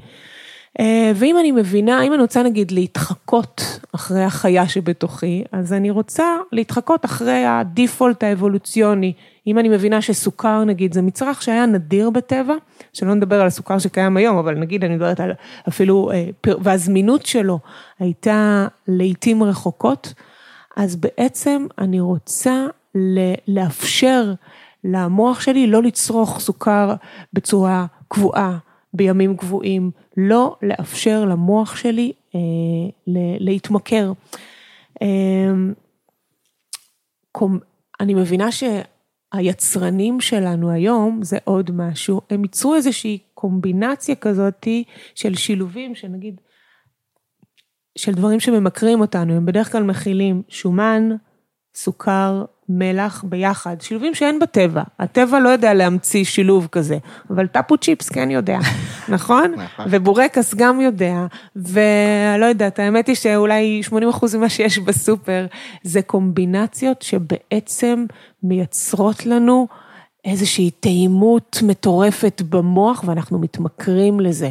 אה, ואם אני מבינה, אם אני רוצה נגיד להתחקות אחרי החיה שבתוכי, אז אני רוצה להתחקות אחרי הדיפולט האבולוציוני. אם אני מבינה שסוכר נגיד זה מצרך שהיה נדיר בטבע, שלא נדבר על הסוכר שקיים היום, אבל נגיד אני מדברת על אפילו, אה, והזמינות שלו הייתה לעיתים רחוקות, אז בעצם אני רוצה לאפשר למוח שלי לא לצרוך סוכר בצורה קבועה. בימים קבועים, לא לאפשר למוח שלי אה, להתמכר. אה, אני מבינה שהיצרנים שלנו היום, זה עוד משהו, הם ייצרו איזושהי קומבינציה כזאתי של שילובים, שנגיד, של דברים שממכרים אותנו, הם בדרך כלל מכילים שומן, סוכר, מלח ביחד, שילובים שאין בטבע. הטבע לא יודע להמציא שילוב כזה, אבל טאפו צ'יפס כן יודע, נכון? נכון? ובורקס גם יודע, ולא יודעת, האמת היא שאולי 80% ממה שיש בסופר, זה קומבינציות שבעצם מייצרות לנו איזושהי טעימות מטורפת במוח, ואנחנו מתמכרים לזה.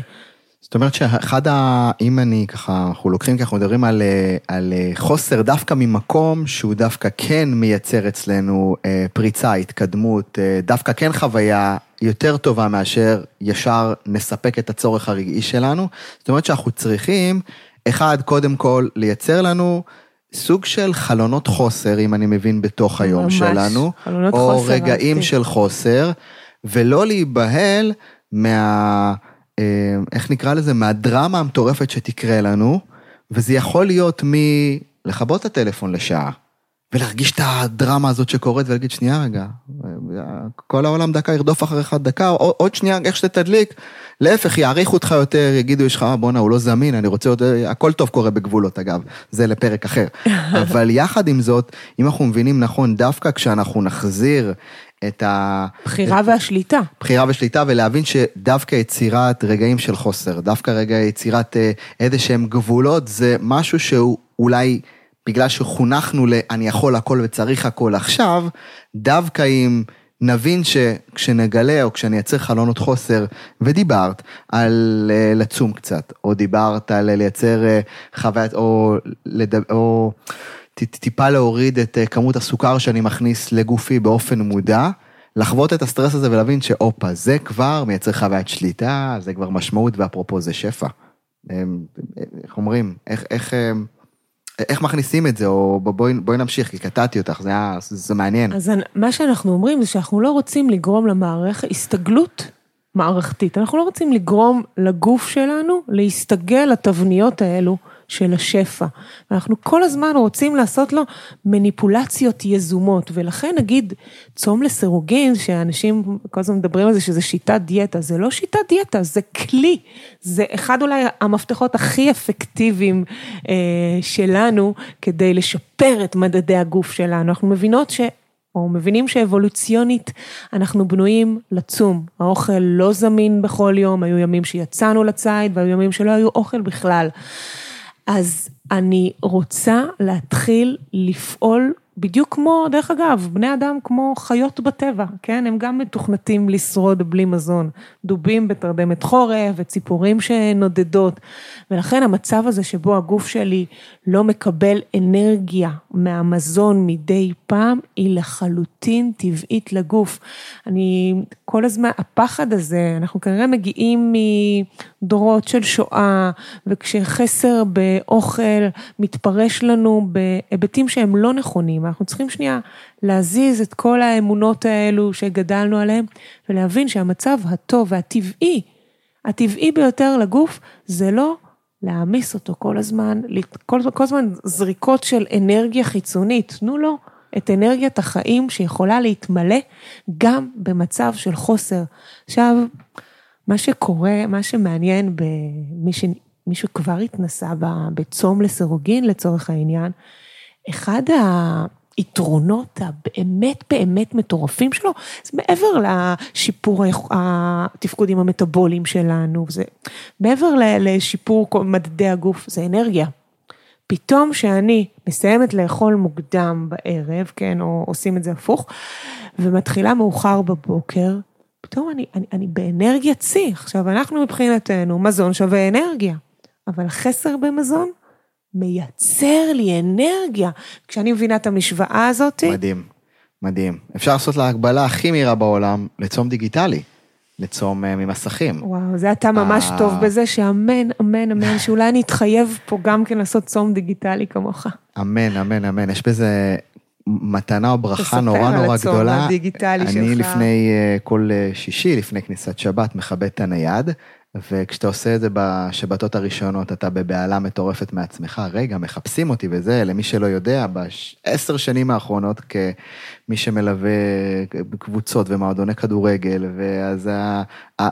זאת אומרת שאחד ה... אם אני ככה, אנחנו לוקחים ככה, אנחנו מדברים על, אה, על אה, חוסר דווקא ממקום שהוא דווקא כן מייצר אצלנו אה, פריצה, התקדמות, דווקא כן חוויה יותר טובה מאשר ישר נספק את הצורך הרגעי שלנו. זאת אומרת שאנחנו צריכים, אחד, קודם כל, לייצר לנו סוג של חלונות חוסר, אם אני מבין, בתוך היום ממש, שלנו. חלונות או חוסר. או רגעים אהבתי. של חוסר, ולא להיבהל מה... אה, איך נקרא לזה, מהדרמה המטורפת שתקרה לנו, וזה יכול להיות מלכבות את הטלפון לשעה, ולהרגיש את הדרמה הזאת שקורית ולהגיד, שנייה רגע, כל העולם דקה ירדוף אחריך דקה, עוד שנייה, איך שתדליק, להפך, יעריכו אותך יותר, יגידו, יש לך, בואנה, הוא לא זמין, אני רוצה עוד, הכל טוב קורה בגבולות, אגב, זה לפרק אחר. אבל יחד עם זאת, אם אנחנו מבינים נכון, דווקא כשאנחנו נחזיר את ה... בחירה והשליטה. בחירה ושליטה, ולהבין שדווקא יצירת רגעים של חוסר, דווקא רגע יצירת אה, איזה שהם גבולות, זה משהו שהוא אולי, בגלל שחונכנו ל- אני יכול הכל וצריך הכל עכשיו, דווקא אם נבין שכשנגלה או כשאני אצר חלונות חוסר, ודיברת על אה, לצום קצת, או דיברת על לייצר אה, חוויית, או, לדבר, או טיפה להוריד את אה, כמות הסוכר שאני מכניס לגופי באופן מודע, לחוות את הסטרס הזה ולהבין שהופה, זה כבר מייצר חוויית שליטה, זה כבר משמעות, ואפרופו זה שפע. איך אומרים, איך, איך, איך מכניסים את זה, או בואי, בואי נמשיך, כי קטעתי אותך, זה, היה, זה מעניין. אז מה שאנחנו אומרים זה שאנחנו לא רוצים לגרום למערכת הסתגלות מערכתית, אנחנו לא רוצים לגרום לגוף שלנו להסתגל לתבניות האלו. של השפע. ואנחנו כל הזמן רוצים לעשות לו מניפולציות יזומות, ולכן נגיד צום לסירוגין, שאנשים כל הזמן מדברים על זה שזה שיטת דיאטה, זה לא שיטת דיאטה, זה כלי, זה אחד אולי המפתחות הכי אפקטיביים אה, שלנו כדי לשפר את מדדי הגוף שלנו. אנחנו מבינות ש... או מבינים שאבולוציונית אנחנו בנויים לצום. האוכל לא זמין בכל יום, היו ימים שיצאנו לציד והיו ימים שלא היו אוכל בכלל. אז אני רוצה להתחיל לפעול בדיוק כמו, דרך אגב, בני אדם כמו חיות בטבע, כן? הם גם מתוכנתים לשרוד בלי מזון. דובים בתרדמת חורף וציפורים שנודדות. ולכן המצב הזה שבו הגוף שלי לא מקבל אנרגיה מהמזון מדי פעם, היא לחלוטין טבעית לגוף. אני כל הזמן, הפחד הזה, אנחנו כנראה מגיעים מדורות של שואה, וכשחסר באוכל מתפרש לנו בהיבטים שהם לא נכונים. אנחנו צריכים שנייה להזיז את כל האמונות האלו שגדלנו עליהן, ולהבין שהמצב הטוב והטבעי, הטבעי ביותר לגוף, זה לא להעמיס אותו כל הזמן, כל, כל הזמן זריקות של אנרגיה חיצונית, תנו לו את אנרגיית החיים שיכולה להתמלא גם במצב של חוסר. עכשיו, מה שקורה, מה שמעניין במי ש... מי שכבר התנסה בצום לסירוגין לצורך העניין, אחד היתרונות הבאמת באמת מטורפים שלו, זה מעבר לשיפור התפקודים המטאבוליים שלנו, זה מעבר לשיפור מדדי הגוף, זה אנרגיה. פתאום שאני מסיימת לאכול מוקדם בערב, כן, או עושים את זה הפוך, ומתחילה מאוחר בבוקר, פתאום אני, אני, אני באנרגיית שיא. עכשיו, אנחנו מבחינתנו, מזון שווה אנרגיה, אבל חסר במזון מייצר לי אנרגיה. כשאני מבינה את המשוואה הזאת... מדהים, מדהים. אפשר לעשות לה הגבלה הכי מהירה בעולם לצום דיגיטלי. לצום אה, ממסכים. וואו, זה אתה ממש אה. טוב בזה, שאמן, אמן, אמן, שאולי אני אתחייב פה גם כן לעשות צום דיגיטלי כמוך. אמן, אמן, אמן. יש בזה מתנה או ברכה נורא נורא גדולה. תספר על הצום הדיגיטלי שלך. אני לפני אה, כל שישי, לפני כניסת שבת, מכבד את הנייד. וכשאתה עושה את זה בשבתות הראשונות, אתה בבהלה מטורפת מעצמך, רגע, מחפשים אותי וזה, למי שלא יודע, בעשר שנים האחרונות, כמי שמלווה קבוצות ומועדוני כדורגל, ואז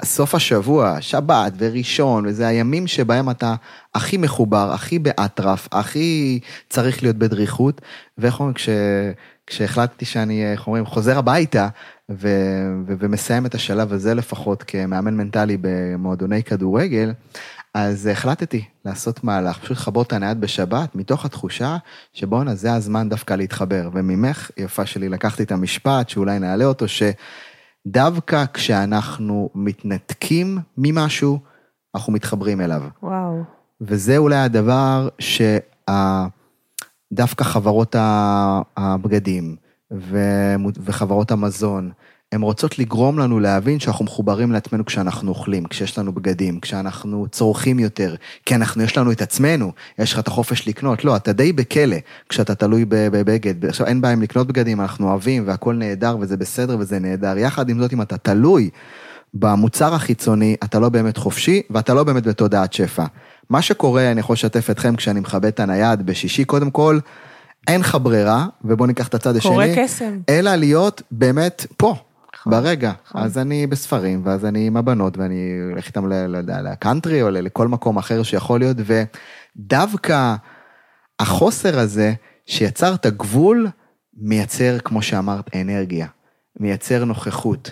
סוף השבוע, שבת וראשון, וזה הימים שבהם אתה הכי מחובר, הכי באטרף, הכי צריך להיות בדריכות, ואיך אומרים, כש... כשהחלטתי שאני, איך אומרים, חוזר הביתה ומסיים את השלב הזה לפחות כמאמן מנטלי במועדוני כדורגל, אז החלטתי לעשות מהלך, פשוט לכבות את הנייד בשבת, מתוך התחושה שבואנה, זה הזמן דווקא להתחבר. וממך, יפה שלי, לקחתי את המשפט, שאולי נעלה אותו, שדווקא כשאנחנו מתנתקים ממשהו, אנחנו מתחברים אליו. וואו. וזה אולי הדבר שה... דווקא חברות הבגדים וחברות המזון, הן רוצות לגרום לנו להבין שאנחנו מחוברים לעצמנו כשאנחנו אוכלים, כשיש לנו בגדים, כשאנחנו צורכים יותר, כי אנחנו, יש לנו את עצמנו, יש לך את החופש לקנות, לא, אתה די בכלא כשאתה תלוי בבגד, עכשיו אין בעיה עם לקנות בגדים, אנחנו אוהבים והכל נהדר וזה בסדר וזה נהדר, יחד עם זאת אם אתה תלוי במוצר החיצוני, אתה לא באמת חופשי ואתה לא באמת בתודעת שפע. מה שקורה, אני יכול לשתף אתכם כשאני מכבה את הנייד בשישי, קודם כל, אין לך ברירה, ובוא ניקח את הצד השני. קורה קסם. אלא להיות באמת פה, נכון, ברגע. נכון. אז אני בספרים, ואז אני עם הבנות, ואני הולך איתם, לא יודע, לקאנטרי, או לכל מקום אחר שיכול להיות, ודווקא החוסר הזה, שיצר את הגבול, מייצר, כמו שאמרת, אנרגיה. מייצר נוכחות.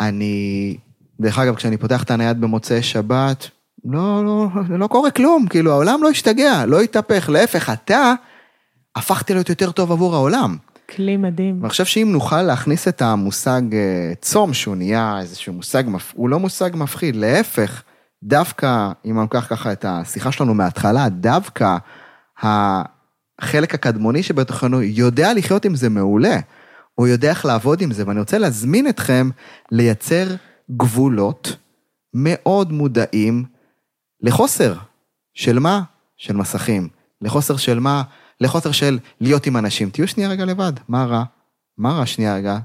אני, דרך אגב, כשאני פותח את הנייד במוצאי שבת, לא, לא, לא קורה כלום, כאילו העולם לא השתגע, לא התהפך, להפך, אתה הפכת להיות יותר טוב עבור העולם. כלי מדהים. ואני חושב שאם נוכל להכניס את המושג אה, צום, שהוא נהיה איזשהו מושג, הוא לא מושג מפחיד, להפך, דווקא, אם אני לוקח ככה את השיחה שלנו מההתחלה, דווקא החלק הקדמוני שבתוכנו יודע לחיות עם זה מעולה, הוא יודע איך לעבוד עם זה, ואני רוצה להזמין אתכם לייצר גבולות מאוד מודעים לחוסר. של מה? של מסכים. לחוסר של מה? לחוסר של להיות עם אנשים. תהיו שנייה רגע לבד, מה רע? מה רע שנייה רגע?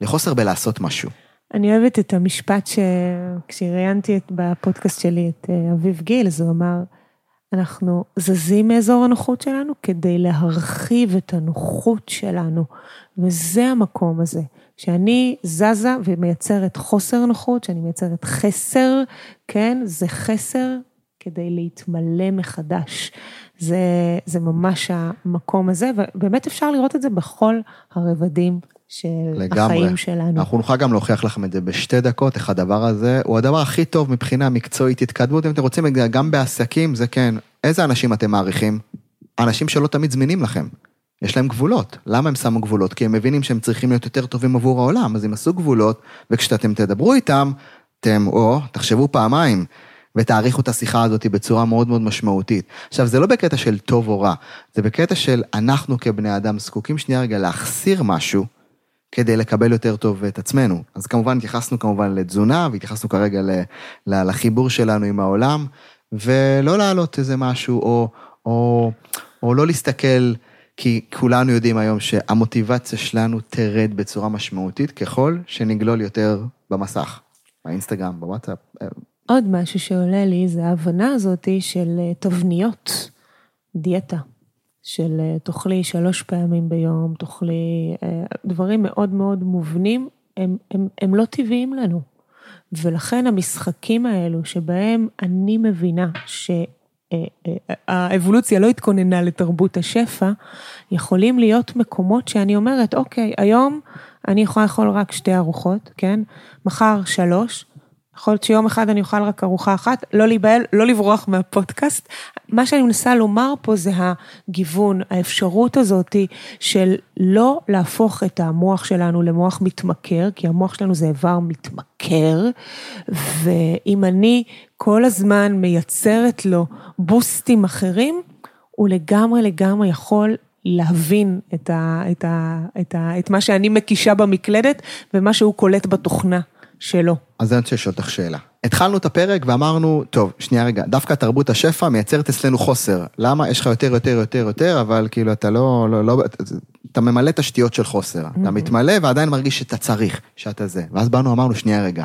לחוסר בלעשות משהו. אני אוהבת את המשפט שכשראיינתי בפודקאסט שלי את אה, אביב גיל, אז הוא אמר, אנחנו זזים מאזור הנוחות שלנו כדי להרחיב את הנוחות שלנו, וזה המקום הזה. כשאני זזה ומייצרת חוסר נוחות, כשאני מייצרת חסר, כן, זה חסר כדי להתמלא מחדש. זה, זה ממש המקום הזה, ובאמת אפשר לראות את זה בכל הרבדים של לגמרי. החיים שלנו. אנחנו נוכל גם להוכיח לכם את זה בשתי דקות, איך הדבר הזה הוא הדבר הכי טוב מבחינה מקצועית, התקדמות, אם אתם רוצים, גם בעסקים, זה כן, איזה אנשים אתם מעריכים? אנשים שלא תמיד זמינים לכם. יש להם גבולות. למה הם שמו גבולות? כי הם מבינים שהם צריכים להיות יותר טובים עבור העולם, אז הם עשו גבולות, וכשאתם תדברו איתם, אתם, או, תחשבו פעמיים. ותעריכו את השיחה הזאת בצורה מאוד מאוד משמעותית. עכשיו, זה לא בקטע של טוב או רע, זה בקטע של אנחנו כבני אדם זקוקים שנייה רגע להחסיר משהו כדי לקבל יותר טוב את עצמנו. אז כמובן התייחסנו כמובן לתזונה, והתייחסנו כרגע לחיבור שלנו עם העולם, ולא להעלות איזה משהו, או, או, או לא להסתכל, כי כולנו יודעים היום שהמוטיבציה שלנו תרד בצורה משמעותית ככל שנגלול יותר במסך, באינסטגרם, בוואטסאפ, עוד משהו שעולה לי זה ההבנה הזאת של אה, תבניות, דיאטה, של אה, תאכלי שלוש פעמים ביום, תאכלי אה, דברים מאוד מאוד מובנים, הם, הם, הם לא טבעיים לנו. ולכן המשחקים האלו שבהם אני מבינה שהאבולוציה לא התכוננה לתרבות השפע, יכולים להיות מקומות שאני אומרת, אוקיי, היום אני יכולה לאכול רק שתי ארוחות, כן? מחר שלוש, יכול להיות שיום אחד אני אוכל רק ארוחה אחת, לא להיבהל, לא לברוח מהפודקאסט. מה שאני מנסה לומר פה זה הגיוון, האפשרות הזאת של לא להפוך את המוח שלנו למוח מתמכר, כי המוח שלנו זה איבר מתמכר, ואם אני כל הזמן מייצרת לו בוסטים אחרים, הוא לגמרי לגמרי יכול להבין את, ה, את, ה, את, ה, את מה שאני מקישה במקלדת ומה שהוא קולט בתוכנה. שלו. אז אני רוצה לשאול אותך שאלה. התחלנו את הפרק ואמרנו, טוב, שנייה רגע, דווקא תרבות השפע מייצרת אצלנו חוסר. למה? יש לך יותר, יותר, יותר, יותר, אבל כאילו אתה לא, לא, לא, אתה ממלא תשתיות של חוסר. אתה מתמלא ועדיין מרגיש שאתה צריך, שאתה זה. ואז באנו, אמרנו, שנייה רגע,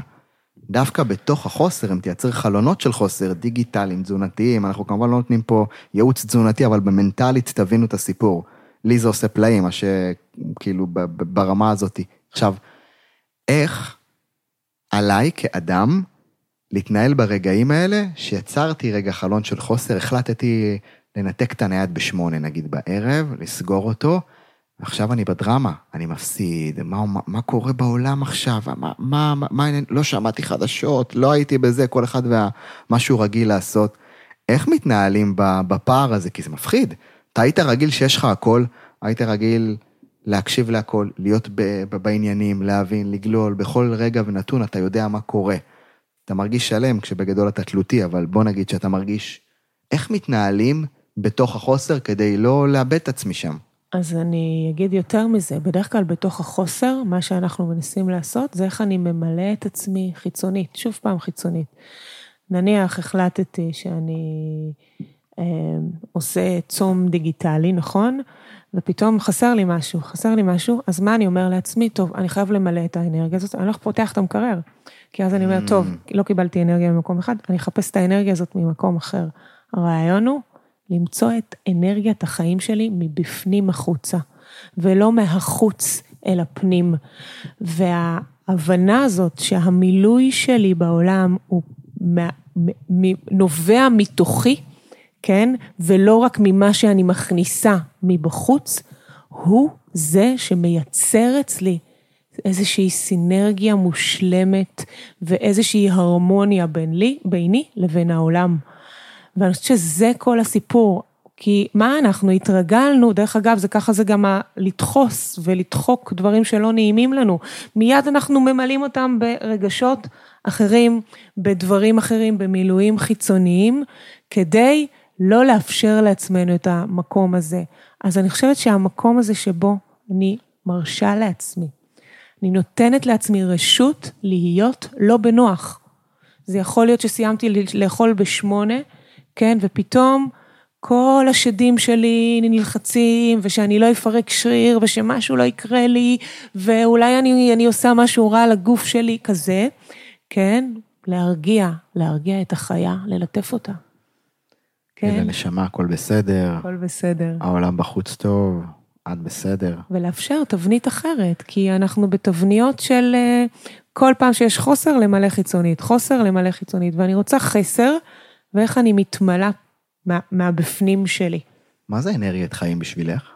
דווקא בתוך החוסר, אם תייצר חלונות של חוסר, דיגיטליים, תזונתיים, אנחנו כמובן לא נותנים פה ייעוץ תזונתי, אבל במנטלית תבינו את הסיפור. לי זה עושה פלאים, מה שכאילו ברמה הזאת. עכשיו, איך עליי כאדם להתנהל ברגעים האלה, שיצרתי רגע חלון של חוסר, החלטתי לנתק את הנייד בשמונה נגיד בערב, לסגור אותו, ועכשיו אני בדרמה, אני מפסיד, מה, מה, מה קורה בעולם עכשיו, מה, מה, מה, מה, לא שמעתי חדשות, לא הייתי בזה, כל אחד ומה שהוא רגיל לעשות. איך מתנהלים בפער הזה? כי זה מפחיד. אתה היית רגיל שיש לך הכל, היית רגיל להקשיב להכל, להיות בעניינים, להבין, לגלול, בכל רגע ונתון אתה יודע מה קורה. אתה מרגיש שלם כשבגדול אתה תלותי, אבל בוא נגיד שאתה מרגיש איך מתנהלים בתוך החוסר כדי לא לאבד את עצמי שם. אז אני אגיד יותר מזה, בדרך כלל בתוך החוסר, מה שאנחנו מנסים לעשות זה איך אני ממלא את עצמי חיצונית, שוב פעם חיצונית. נניח החלטתי שאני עושה צום דיגיטלי, נכון? ופתאום חסר לי משהו, חסר לי משהו, אז מה אני אומר לעצמי? טוב, אני חייב למלא את האנרגיה הזאת, אני הולך פותח את המקרר. כי אז אני אומר, טוב, mm. לא קיבלתי אנרגיה ממקום אחד, אני אחפש את האנרגיה הזאת ממקום אחר. הרעיון הוא למצוא את אנרגיית החיים שלי מבפנים החוצה, ולא מהחוץ אל הפנים. וההבנה הזאת שהמילוי שלי בעולם הוא נובע מתוכי, כן? ולא רק ממה שאני מכניסה מבחוץ, הוא זה שמייצר אצלי איזושהי סינרגיה מושלמת ואיזושהי הרמוניה בין לי, ביני לבין העולם. ואני חושבת שזה כל הסיפור. כי מה אנחנו התרגלנו, דרך אגב, זה ככה זה גם לדחוס ולדחוק דברים שלא נעימים לנו. מיד אנחנו ממלאים אותם ברגשות אחרים, בדברים אחרים, במילואים חיצוניים, כדי לא לאפשר לעצמנו את המקום הזה. אז אני חושבת שהמקום הזה שבו אני מרשה לעצמי, אני נותנת לעצמי רשות להיות לא בנוח. זה יכול להיות שסיימתי לאכול בשמונה, כן, ופתאום כל השדים שלי נלחצים, ושאני לא אפרק שריר, ושמשהו לא יקרה לי, ואולי אני, אני עושה משהו רע לגוף שלי, כזה, כן, להרגיע, להרגיע את החיה, ללטף אותה. כן. לנשמה, הכל בסדר. הכל בסדר. העולם בחוץ טוב, את בסדר. ולאפשר תבנית אחרת, כי אנחנו בתבניות של אה, כל פעם שיש חוסר, למלא חיצונית, חוסר, למלא חיצונית, ואני רוצה חסר, ואיך אני מתמלאה מה, מהבפנים שלי. מה זה אנרגיית חיים בשבילך?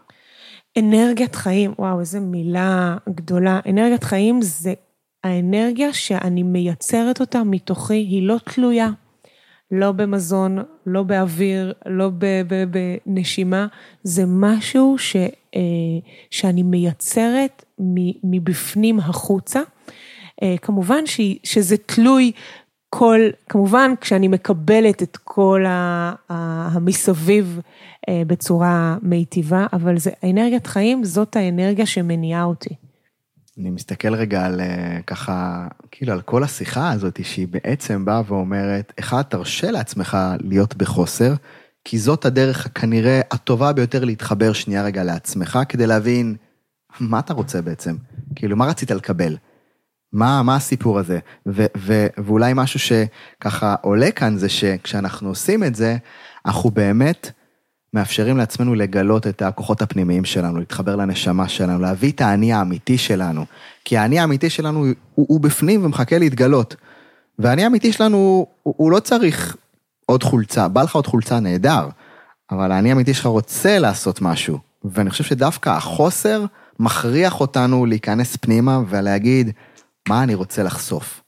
אנרגיית חיים, וואו, איזה מילה גדולה. אנרגיית חיים זה האנרגיה שאני מייצרת אותה מתוכי, היא לא תלויה. לא במזון, לא באוויר, לא בנשימה, זה משהו ש, אה, שאני מייצרת מבפנים החוצה. אה, כמובן שזה תלוי כל, כמובן כשאני מקבלת את כל המסביב אה, בצורה מיטיבה, אבל זה אנרגיית חיים, זאת האנרגיה שמניעה אותי. אני מסתכל רגע על אה, ככה, כאילו על כל השיחה הזאת, שהיא בעצם באה ואומרת, אחד, תרשה לעצמך להיות בחוסר, כי זאת הדרך כנראה הטובה ביותר להתחבר שנייה רגע לעצמך, כדי להבין מה אתה רוצה בעצם, כאילו, מה רצית לקבל? מה, מה הסיפור הזה? ו, ו, ואולי משהו שככה עולה כאן זה שכשאנחנו עושים את זה, אנחנו באמת מאפשרים לעצמנו לגלות את הכוחות הפנימיים שלנו, להתחבר לנשמה שלנו, להביא את האני האמיתי שלנו. כי האני האמיתי שלנו הוא, הוא בפנים ומחכה להתגלות. והאני האמיתי שלנו, הוא, הוא לא צריך עוד חולצה, בא לך עוד חולצה נהדר, אבל האני האמיתי שלך רוצה לעשות משהו. ואני חושב שדווקא החוסר מכריח אותנו להיכנס פנימה ולהגיד, מה אני רוצה לחשוף?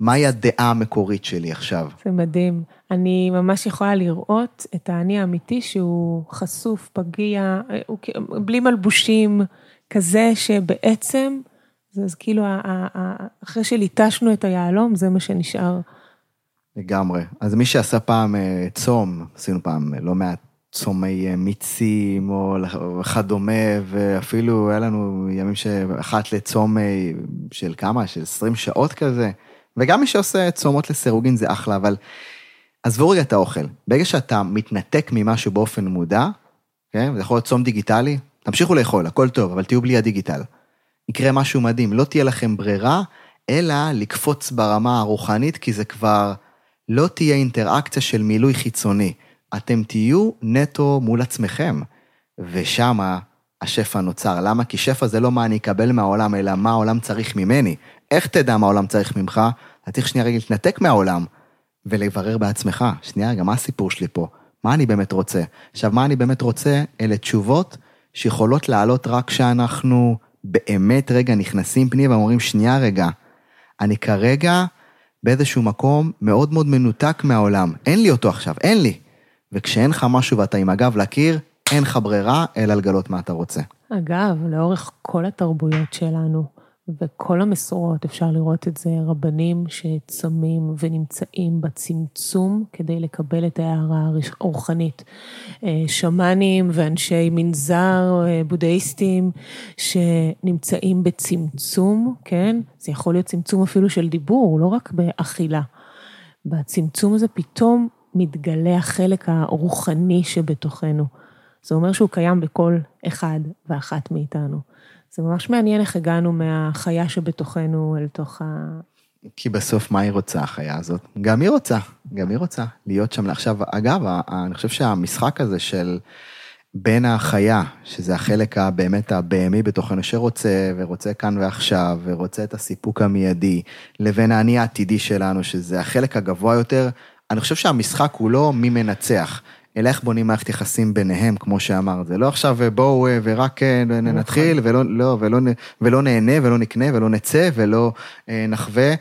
מהי הדעה המקורית שלי עכשיו? זה מדהים. אני ממש יכולה לראות את האני האמיתי שהוא חשוף, פגיע, הוא, בלי מלבושים, כזה שבעצם, זה אז כאילו, אחרי שליטשנו את היהלום, זה מה שנשאר. לגמרי. אז מי שעשה פעם אה, צום, עשינו פעם לא מעט צומי אה, מיצים או וכדומה, ואפילו היה לנו ימים שאחת לצום אה, של כמה? של 20 שעות כזה. וגם מי שעושה צומות לסירוגין זה אחלה, אבל עזבו רגע את האוכל. ברגע שאתה מתנתק ממשהו באופן מודע, כן? זה יכול להיות צום דיגיטלי, תמשיכו לאכול, הכל טוב, אבל תהיו בלי הדיגיטל. יקרה משהו מדהים, לא תהיה לכם ברירה, אלא לקפוץ ברמה הרוחנית, כי זה כבר לא תהיה אינטראקציה של מילוי חיצוני. אתם תהיו נטו מול עצמכם, ושמה השפע נוצר. למה? כי שפע זה לא מה אני אקבל מהעולם, אלא מה העולם צריך ממני. איך תדע מה העולם צריך ממך? אתה צריך שנייה רגע להתנתק מהעולם ולברר בעצמך. שנייה רגע, מה הסיפור שלי פה? מה אני באמת רוצה? עכשיו, מה אני באמת רוצה? אלה תשובות שיכולות לעלות רק כשאנחנו באמת רגע נכנסים פנימה ואומרים, שנייה רגע, אני כרגע באיזשהו מקום מאוד מאוד מנותק מהעולם. אין לי אותו עכשיו, אין לי. וכשאין לך משהו ואתה עם הגב לקיר, אין לך ברירה אלא לגלות מה אתה רוצה. אגב, לאורך כל התרבויות שלנו, וכל המסורות, אפשר לראות את זה, רבנים שצמים ונמצאים בצמצום כדי לקבל את ההערה הרוחנית. אה, שמאנים ואנשי מנזר אה, בודהיסטים שנמצאים בצמצום, כן? זה יכול להיות צמצום אפילו של דיבור, לא רק באכילה. בצמצום הזה פתאום מתגלה החלק הרוחני שבתוכנו. זה אומר שהוא קיים בכל אחד ואחת מאיתנו. זה ממש מעניין איך הגענו מהחיה שבתוכנו אל תוך ה... כי בסוף מה היא רוצה, החיה הזאת? גם היא רוצה, גם היא רוצה להיות שם. עכשיו, אגב, אני חושב שהמשחק הזה של בין החיה, שזה החלק הבאמת הבהמי בתוכנו, שרוצה ורוצה כאן ועכשיו, ורוצה את הסיפוק המיידי, לבין האני העתידי שלנו, שזה החלק הגבוה יותר, אני חושב שהמשחק הוא לא מי מנצח, אלא איך בונים מערכת יחסים ביניהם, כמו שאמרת. זה לא עכשיו בואו אה, ורק אה, נתחיל, ולא, לא, ולא, ולא נהנה ולא נקנה ולא נצא ולא אה, נחווה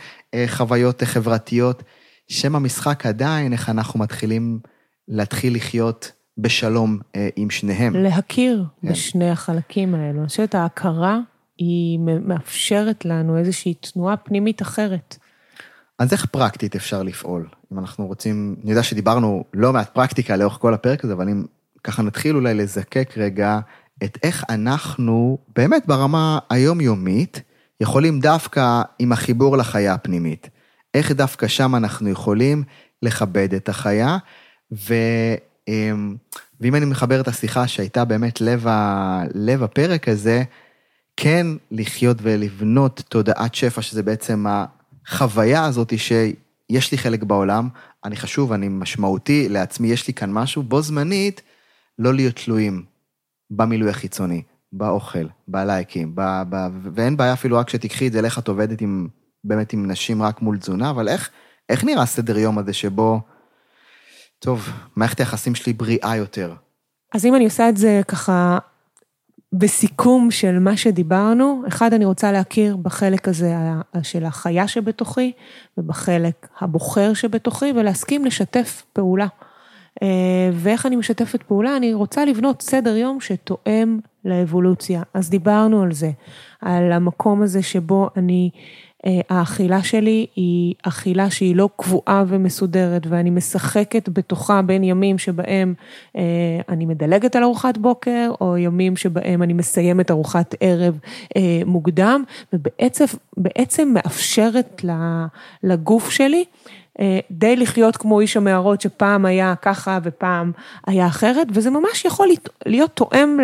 חוויות חברתיות. שם המשחק עדיין, איך אנחנו מתחילים להתחיל לחיות בשלום עם שניהם. להכיר כן. בשני החלקים האלו. אני חושבת ההכרה היא מאפשרת לנו איזושהי תנועה פנימית אחרת. אז איך פרקטית אפשר לפעול? אם אנחנו רוצים, אני יודע שדיברנו לא מעט פרקטיקה לאורך כל הפרק הזה, אבל אם ככה נתחיל אולי לזקק רגע את איך אנחנו, באמת ברמה היומיומית, יכולים דווקא עם החיבור לחיה הפנימית. איך דווקא שם אנחנו יכולים לכבד את החיה, ו... ואם אני מחבר את השיחה שהייתה באמת לב, ה... לב הפרק הזה, כן לחיות ולבנות תודעת שפע, שזה בעצם החוויה הזאת שיש לי חלק בעולם, אני חשוב, אני משמעותי לעצמי, יש לי כאן משהו, בו זמנית, לא להיות תלויים במילוי החיצוני, באוכל, בלייקים, ב, ב, ואין בעיה אפילו רק שתיקחי את זה, איך את עובדת עם, באמת עם נשים רק מול תזונה, אבל איך, איך נראה סדר יום הזה שבו, טוב, מערכת היחסים שלי בריאה יותר. אז אם אני עושה את זה ככה בסיכום של מה שדיברנו, אחד, אני רוצה להכיר בחלק הזה של החיה שבתוכי ובחלק הבוחר שבתוכי, ולהסכים לשתף פעולה. אה, ואיך אני משתפת פעולה? אני רוצה לבנות סדר יום שתואם לאבולוציה. אז דיברנו על זה, על המקום הזה שבו אני האכילה שלי היא אכילה שהיא לא קבועה ומסודרת, ואני משחקת בתוכה בין ימים שבהם אה, אני מדלגת על ארוחת בוקר, או ימים שבהם אני מסיימת ארוחת ערב אה, מוקדם, ובעצם מאפשרת לגוף שלי אה, די לחיות כמו איש המערות שפעם היה ככה ופעם היה אחרת, וזה ממש יכול להיות תואם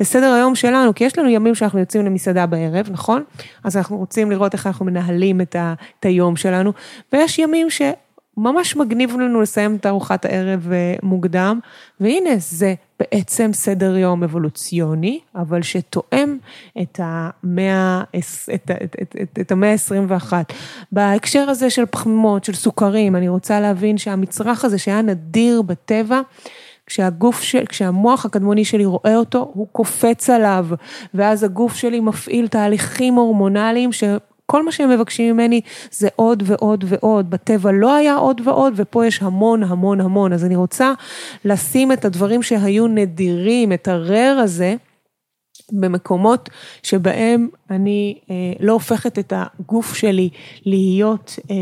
לסדר היום שלנו, כי יש לנו ימים שאנחנו יוצאים למסעדה בערב, נכון? אז אנחנו רוצים לראות איך אנחנו מנהלים את, היום שלנו, ויש ימים ש... ממש מגניב לנו לסיים את ארוחת הערב אה, מוקדם, והנה זה בעצם סדר יום אבולוציוני, אבל שתואם את המאה, את, המאה ה-21. בהקשר הזה של פחמימות, של סוכרים, אני רוצה להבין שהמצרך הזה שהיה נדיר בטבע, כשהגוף של, כשהמוח הקדמוני שלי רואה אותו, הוא קופץ עליו, ואז הגוף שלי מפעיל תהליכים הורמונליים ש... כל מה שהם מבקשים ממני זה עוד ועוד ועוד. בטבע לא היה עוד ועוד, ופה יש המון המון המון. אז אני רוצה לשים את הדברים שהיו נדירים, את הרר הזה, במקומות שבהם אני אה, לא הופכת את הגוף שלי להיות אה,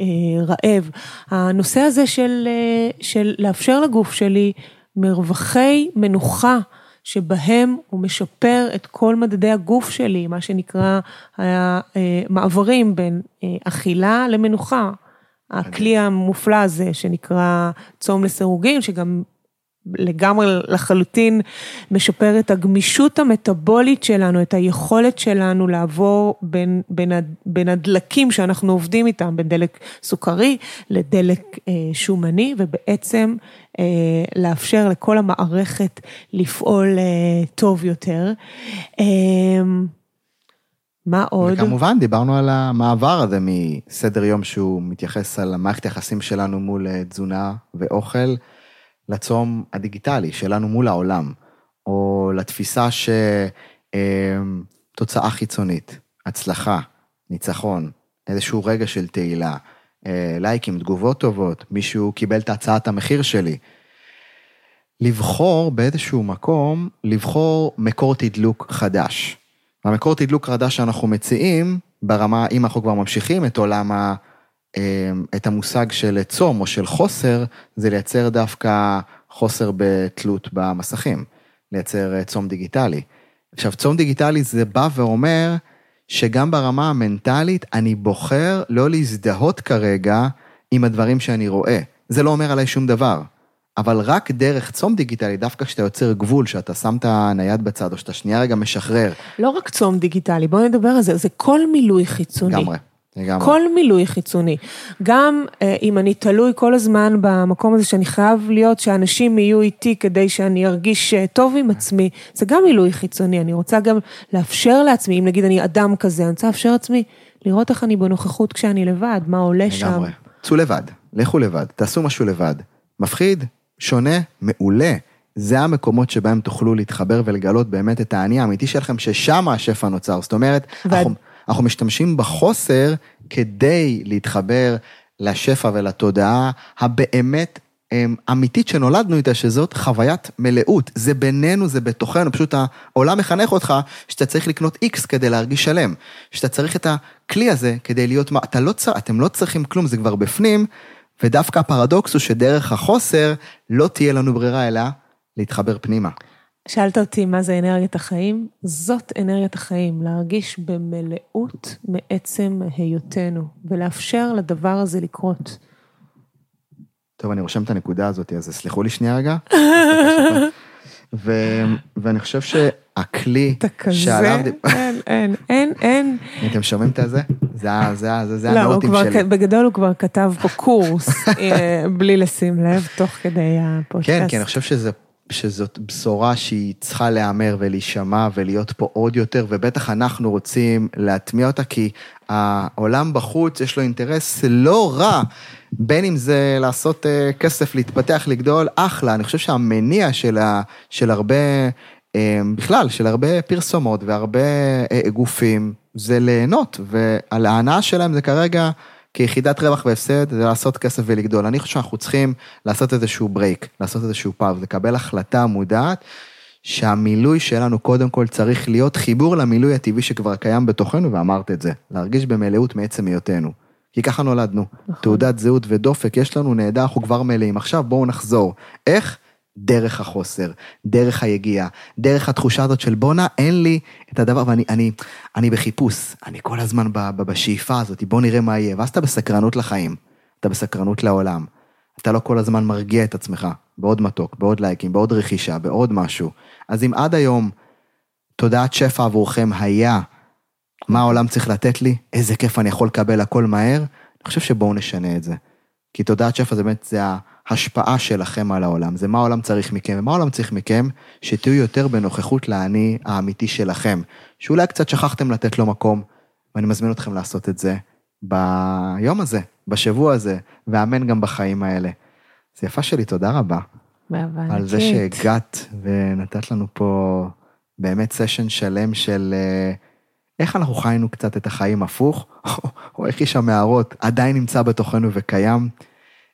אה, רעב. הנושא הזה של, אה, של לאפשר לגוף שלי מרווחי מנוחה. שבהם הוא משפר את כל מדדי הגוף שלי, מה שנקרא המעברים אה, בין אה, אכילה למנוחה. הכלי המופלא הזה שנקרא צום לסירוגין, שגם לגמרי לחלוטין משפר את הגמישות המטבולית שלנו, את היכולת שלנו לעבור בין, בין, בין הדלקים שאנחנו עובדים איתם, בין דלק סוכרי לדלק אה, שומני, ובעצם אה, לאפשר לכל המערכת לפעול אה, טוב יותר. אה, מה עוד? וכמובן דיברנו על המעבר הזה מסדר יום שהוא מתייחס על המערכת היחסים שלנו מול אה, תזונה ואוכל, לצום הדיגיטלי שלנו מול העולם, או לתפיסה שתוצאה אה, חיצונית, הצלחה, ניצחון, איזשהו רגע של תהילה, אה, לייקים, תגובות טובות, מישהו קיבל את הצעת המחיר שלי. לבחור באיזשהו מקום, לבחור מקור תדלוק חדש. והמקור תדלוק חדש שאנחנו מציעים, ברמה, אם אנחנו כבר ממשיכים את עולם ה... אמ, את המושג של צום או של חוסר, זה לייצר דווקא חוסר בתלות במסכים, לייצר אה, צום דיגיטלי. עכשיו, צום דיגיטלי זה בא ואומר שגם ברמה המנטלית אני בוחר לא להזדהות כרגע עם הדברים שאני רואה. זה לא אומר עליי שום דבר. אבל רק דרך צום דיגיטלי, דווקא כשאתה יוצר גבול, שאתה שם את הנייד בצד, או שאתה שנייה רגע משחרר. לא רק צום דיגיטלי, בואו נדבר על זה, זה כל מילוי חיצוני. לגמרי. לגמרי. כל מילוי חיצוני. גם אה, אם אני תלוי כל הזמן במקום הזה שאני חייב להיות, שאנשים יהיו איתי כדי שאני ארגיש אה, טוב עם עצמי, זה גם מילוי חיצוני. אני רוצה גם לאפשר לעצמי, אם נגיד אני אדם כזה, אני רוצה לאפשר לעצמי לראות איך אני בנוכחות כשאני לבד, מה עולה לגמרי. שם. לגמרי. צאו לבד, לכו לבד, תעשו משהו לבד. מפחיד? שונה? מעולה. זה המקומות שבהם תוכלו להתחבר ולגלות באמת את האני האמיתי שלכם, ששם השפע נוצר. זאת אומרת, ועד... אנחנו, אנחנו משתמשים בחוסר כדי להתחבר לשפע ולתודעה הבאמת אמ, אמיתית שנולדנו איתה, שזאת חוויית מלאות. זה בינינו, זה בתוכנו, פשוט העולם מחנך אותך שאתה צריך לקנות איקס כדי להרגיש שלם. שאתה צריך את הכלי הזה כדי להיות מה, אתה לא צריך, אתם לא צריכים כלום, זה כבר בפנים, ודווקא הפרדוקס הוא שדרך החוסר לא תהיה לנו ברירה אלא להתחבר פנימה. שאלת אותי מה זה אנרגיית החיים? זאת אנרגיית החיים, להרגיש במלאות מעצם היותנו, ולאפשר לדבר הזה לקרות. טוב, אני רושם את הנקודה הזאת, אז סלחו לי שנייה רגע. ו... ואני חושב שהכלי אתה כזה, שעליו... אין, אין, אין, אין. אתם שומעים את זה? זה, זה, זה, זה הנוטים שלי. לא, בגדול הוא כבר כתב פה קורס, אה, בלי לשים לב, תוך כדי הפודקאסט. כן, כי אני חושב שזה שזאת בשורה שהיא צריכה להיאמר ולהישמע ולהיות פה עוד יותר, ובטח אנחנו רוצים להטמיע אותה, כי העולם בחוץ יש לו אינטרס לא רע, בין אם זה לעשות uh, כסף, להתפתח, לגדול, אחלה. אני חושב שהמניע של, ה, של הרבה, uh, בכלל, של הרבה פרסומות והרבה uh, גופים, זה ליהנות, ועל ההנאה שלהם זה כרגע... כיחידת רווח והפסד זה לעשות כסף ולגדול. אני חושב שאנחנו צריכים לעשות איזשהו break, לעשות איזשהו pause, לקבל החלטה מודעת. שהמילוי שלנו קודם כל צריך להיות חיבור למילוי הטבעי שכבר קיים בתוכנו, ואמרת את זה, להרגיש במלאות מעצם היותנו. כי ככה נולדנו. נכון. תעודת זהות ודופק יש לנו, נהדר, אנחנו כבר מלאים. עכשיו בואו נחזור. איך? דרך החוסר, דרך היגיעה, דרך התחושה הזאת של בואנה, אין לי את הדבר, ואני אני, אני בחיפוש, אני כל הזמן ב, ב, בשאיפה הזאת, בוא נראה מה יהיה, ואז אתה בסקרנות לחיים, אתה בסקרנות לעולם, אתה לא כל הזמן מרגיע את עצמך. בעוד מתוק, בעוד לייקים, בעוד רכישה, בעוד משהו. אז אם עד היום תודעת שפע עבורכם היה מה העולם צריך לתת לי, איזה כיף אני יכול לקבל הכל מהר, אני חושב שבואו נשנה את זה. כי תודעת שפע זה באמת, זה ההשפעה שלכם על העולם, זה מה העולם צריך מכם, ומה העולם צריך מכם, שתהיו יותר בנוכחות לאני האמיתי שלכם, שאולי קצת שכחתם לתת לו מקום, ואני מזמין אתכם לעשות את זה ביום הזה, בשבוע הזה, ואמן גם בחיים האלה. אז יפה שלי, תודה רבה. באהבה על זה שהגעת ונתת לנו פה באמת סשן שלם של אה, איך אנחנו חיינו קצת את החיים הפוך, או איך איש המערות עדיין נמצא בתוכנו וקיים.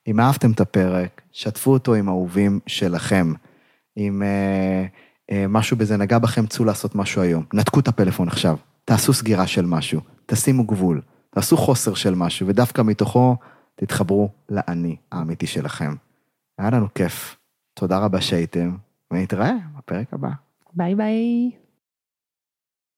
אם אהבתם את הפרק, שתפו אותו עם אהובים שלכם. אם אה, אה, משהו בזה נגע בכם, צאו לעשות משהו היום. נתקו את הפלאפון עכשיו, תעשו סגירה של משהו, תשימו גבול, תעשו חוסר של משהו, ודווקא מתוכו תתחברו לאני האמיתי שלכם. היה לנו כיף. תודה רבה שהייתם, ונתראה בפרק הבא. ביי ביי.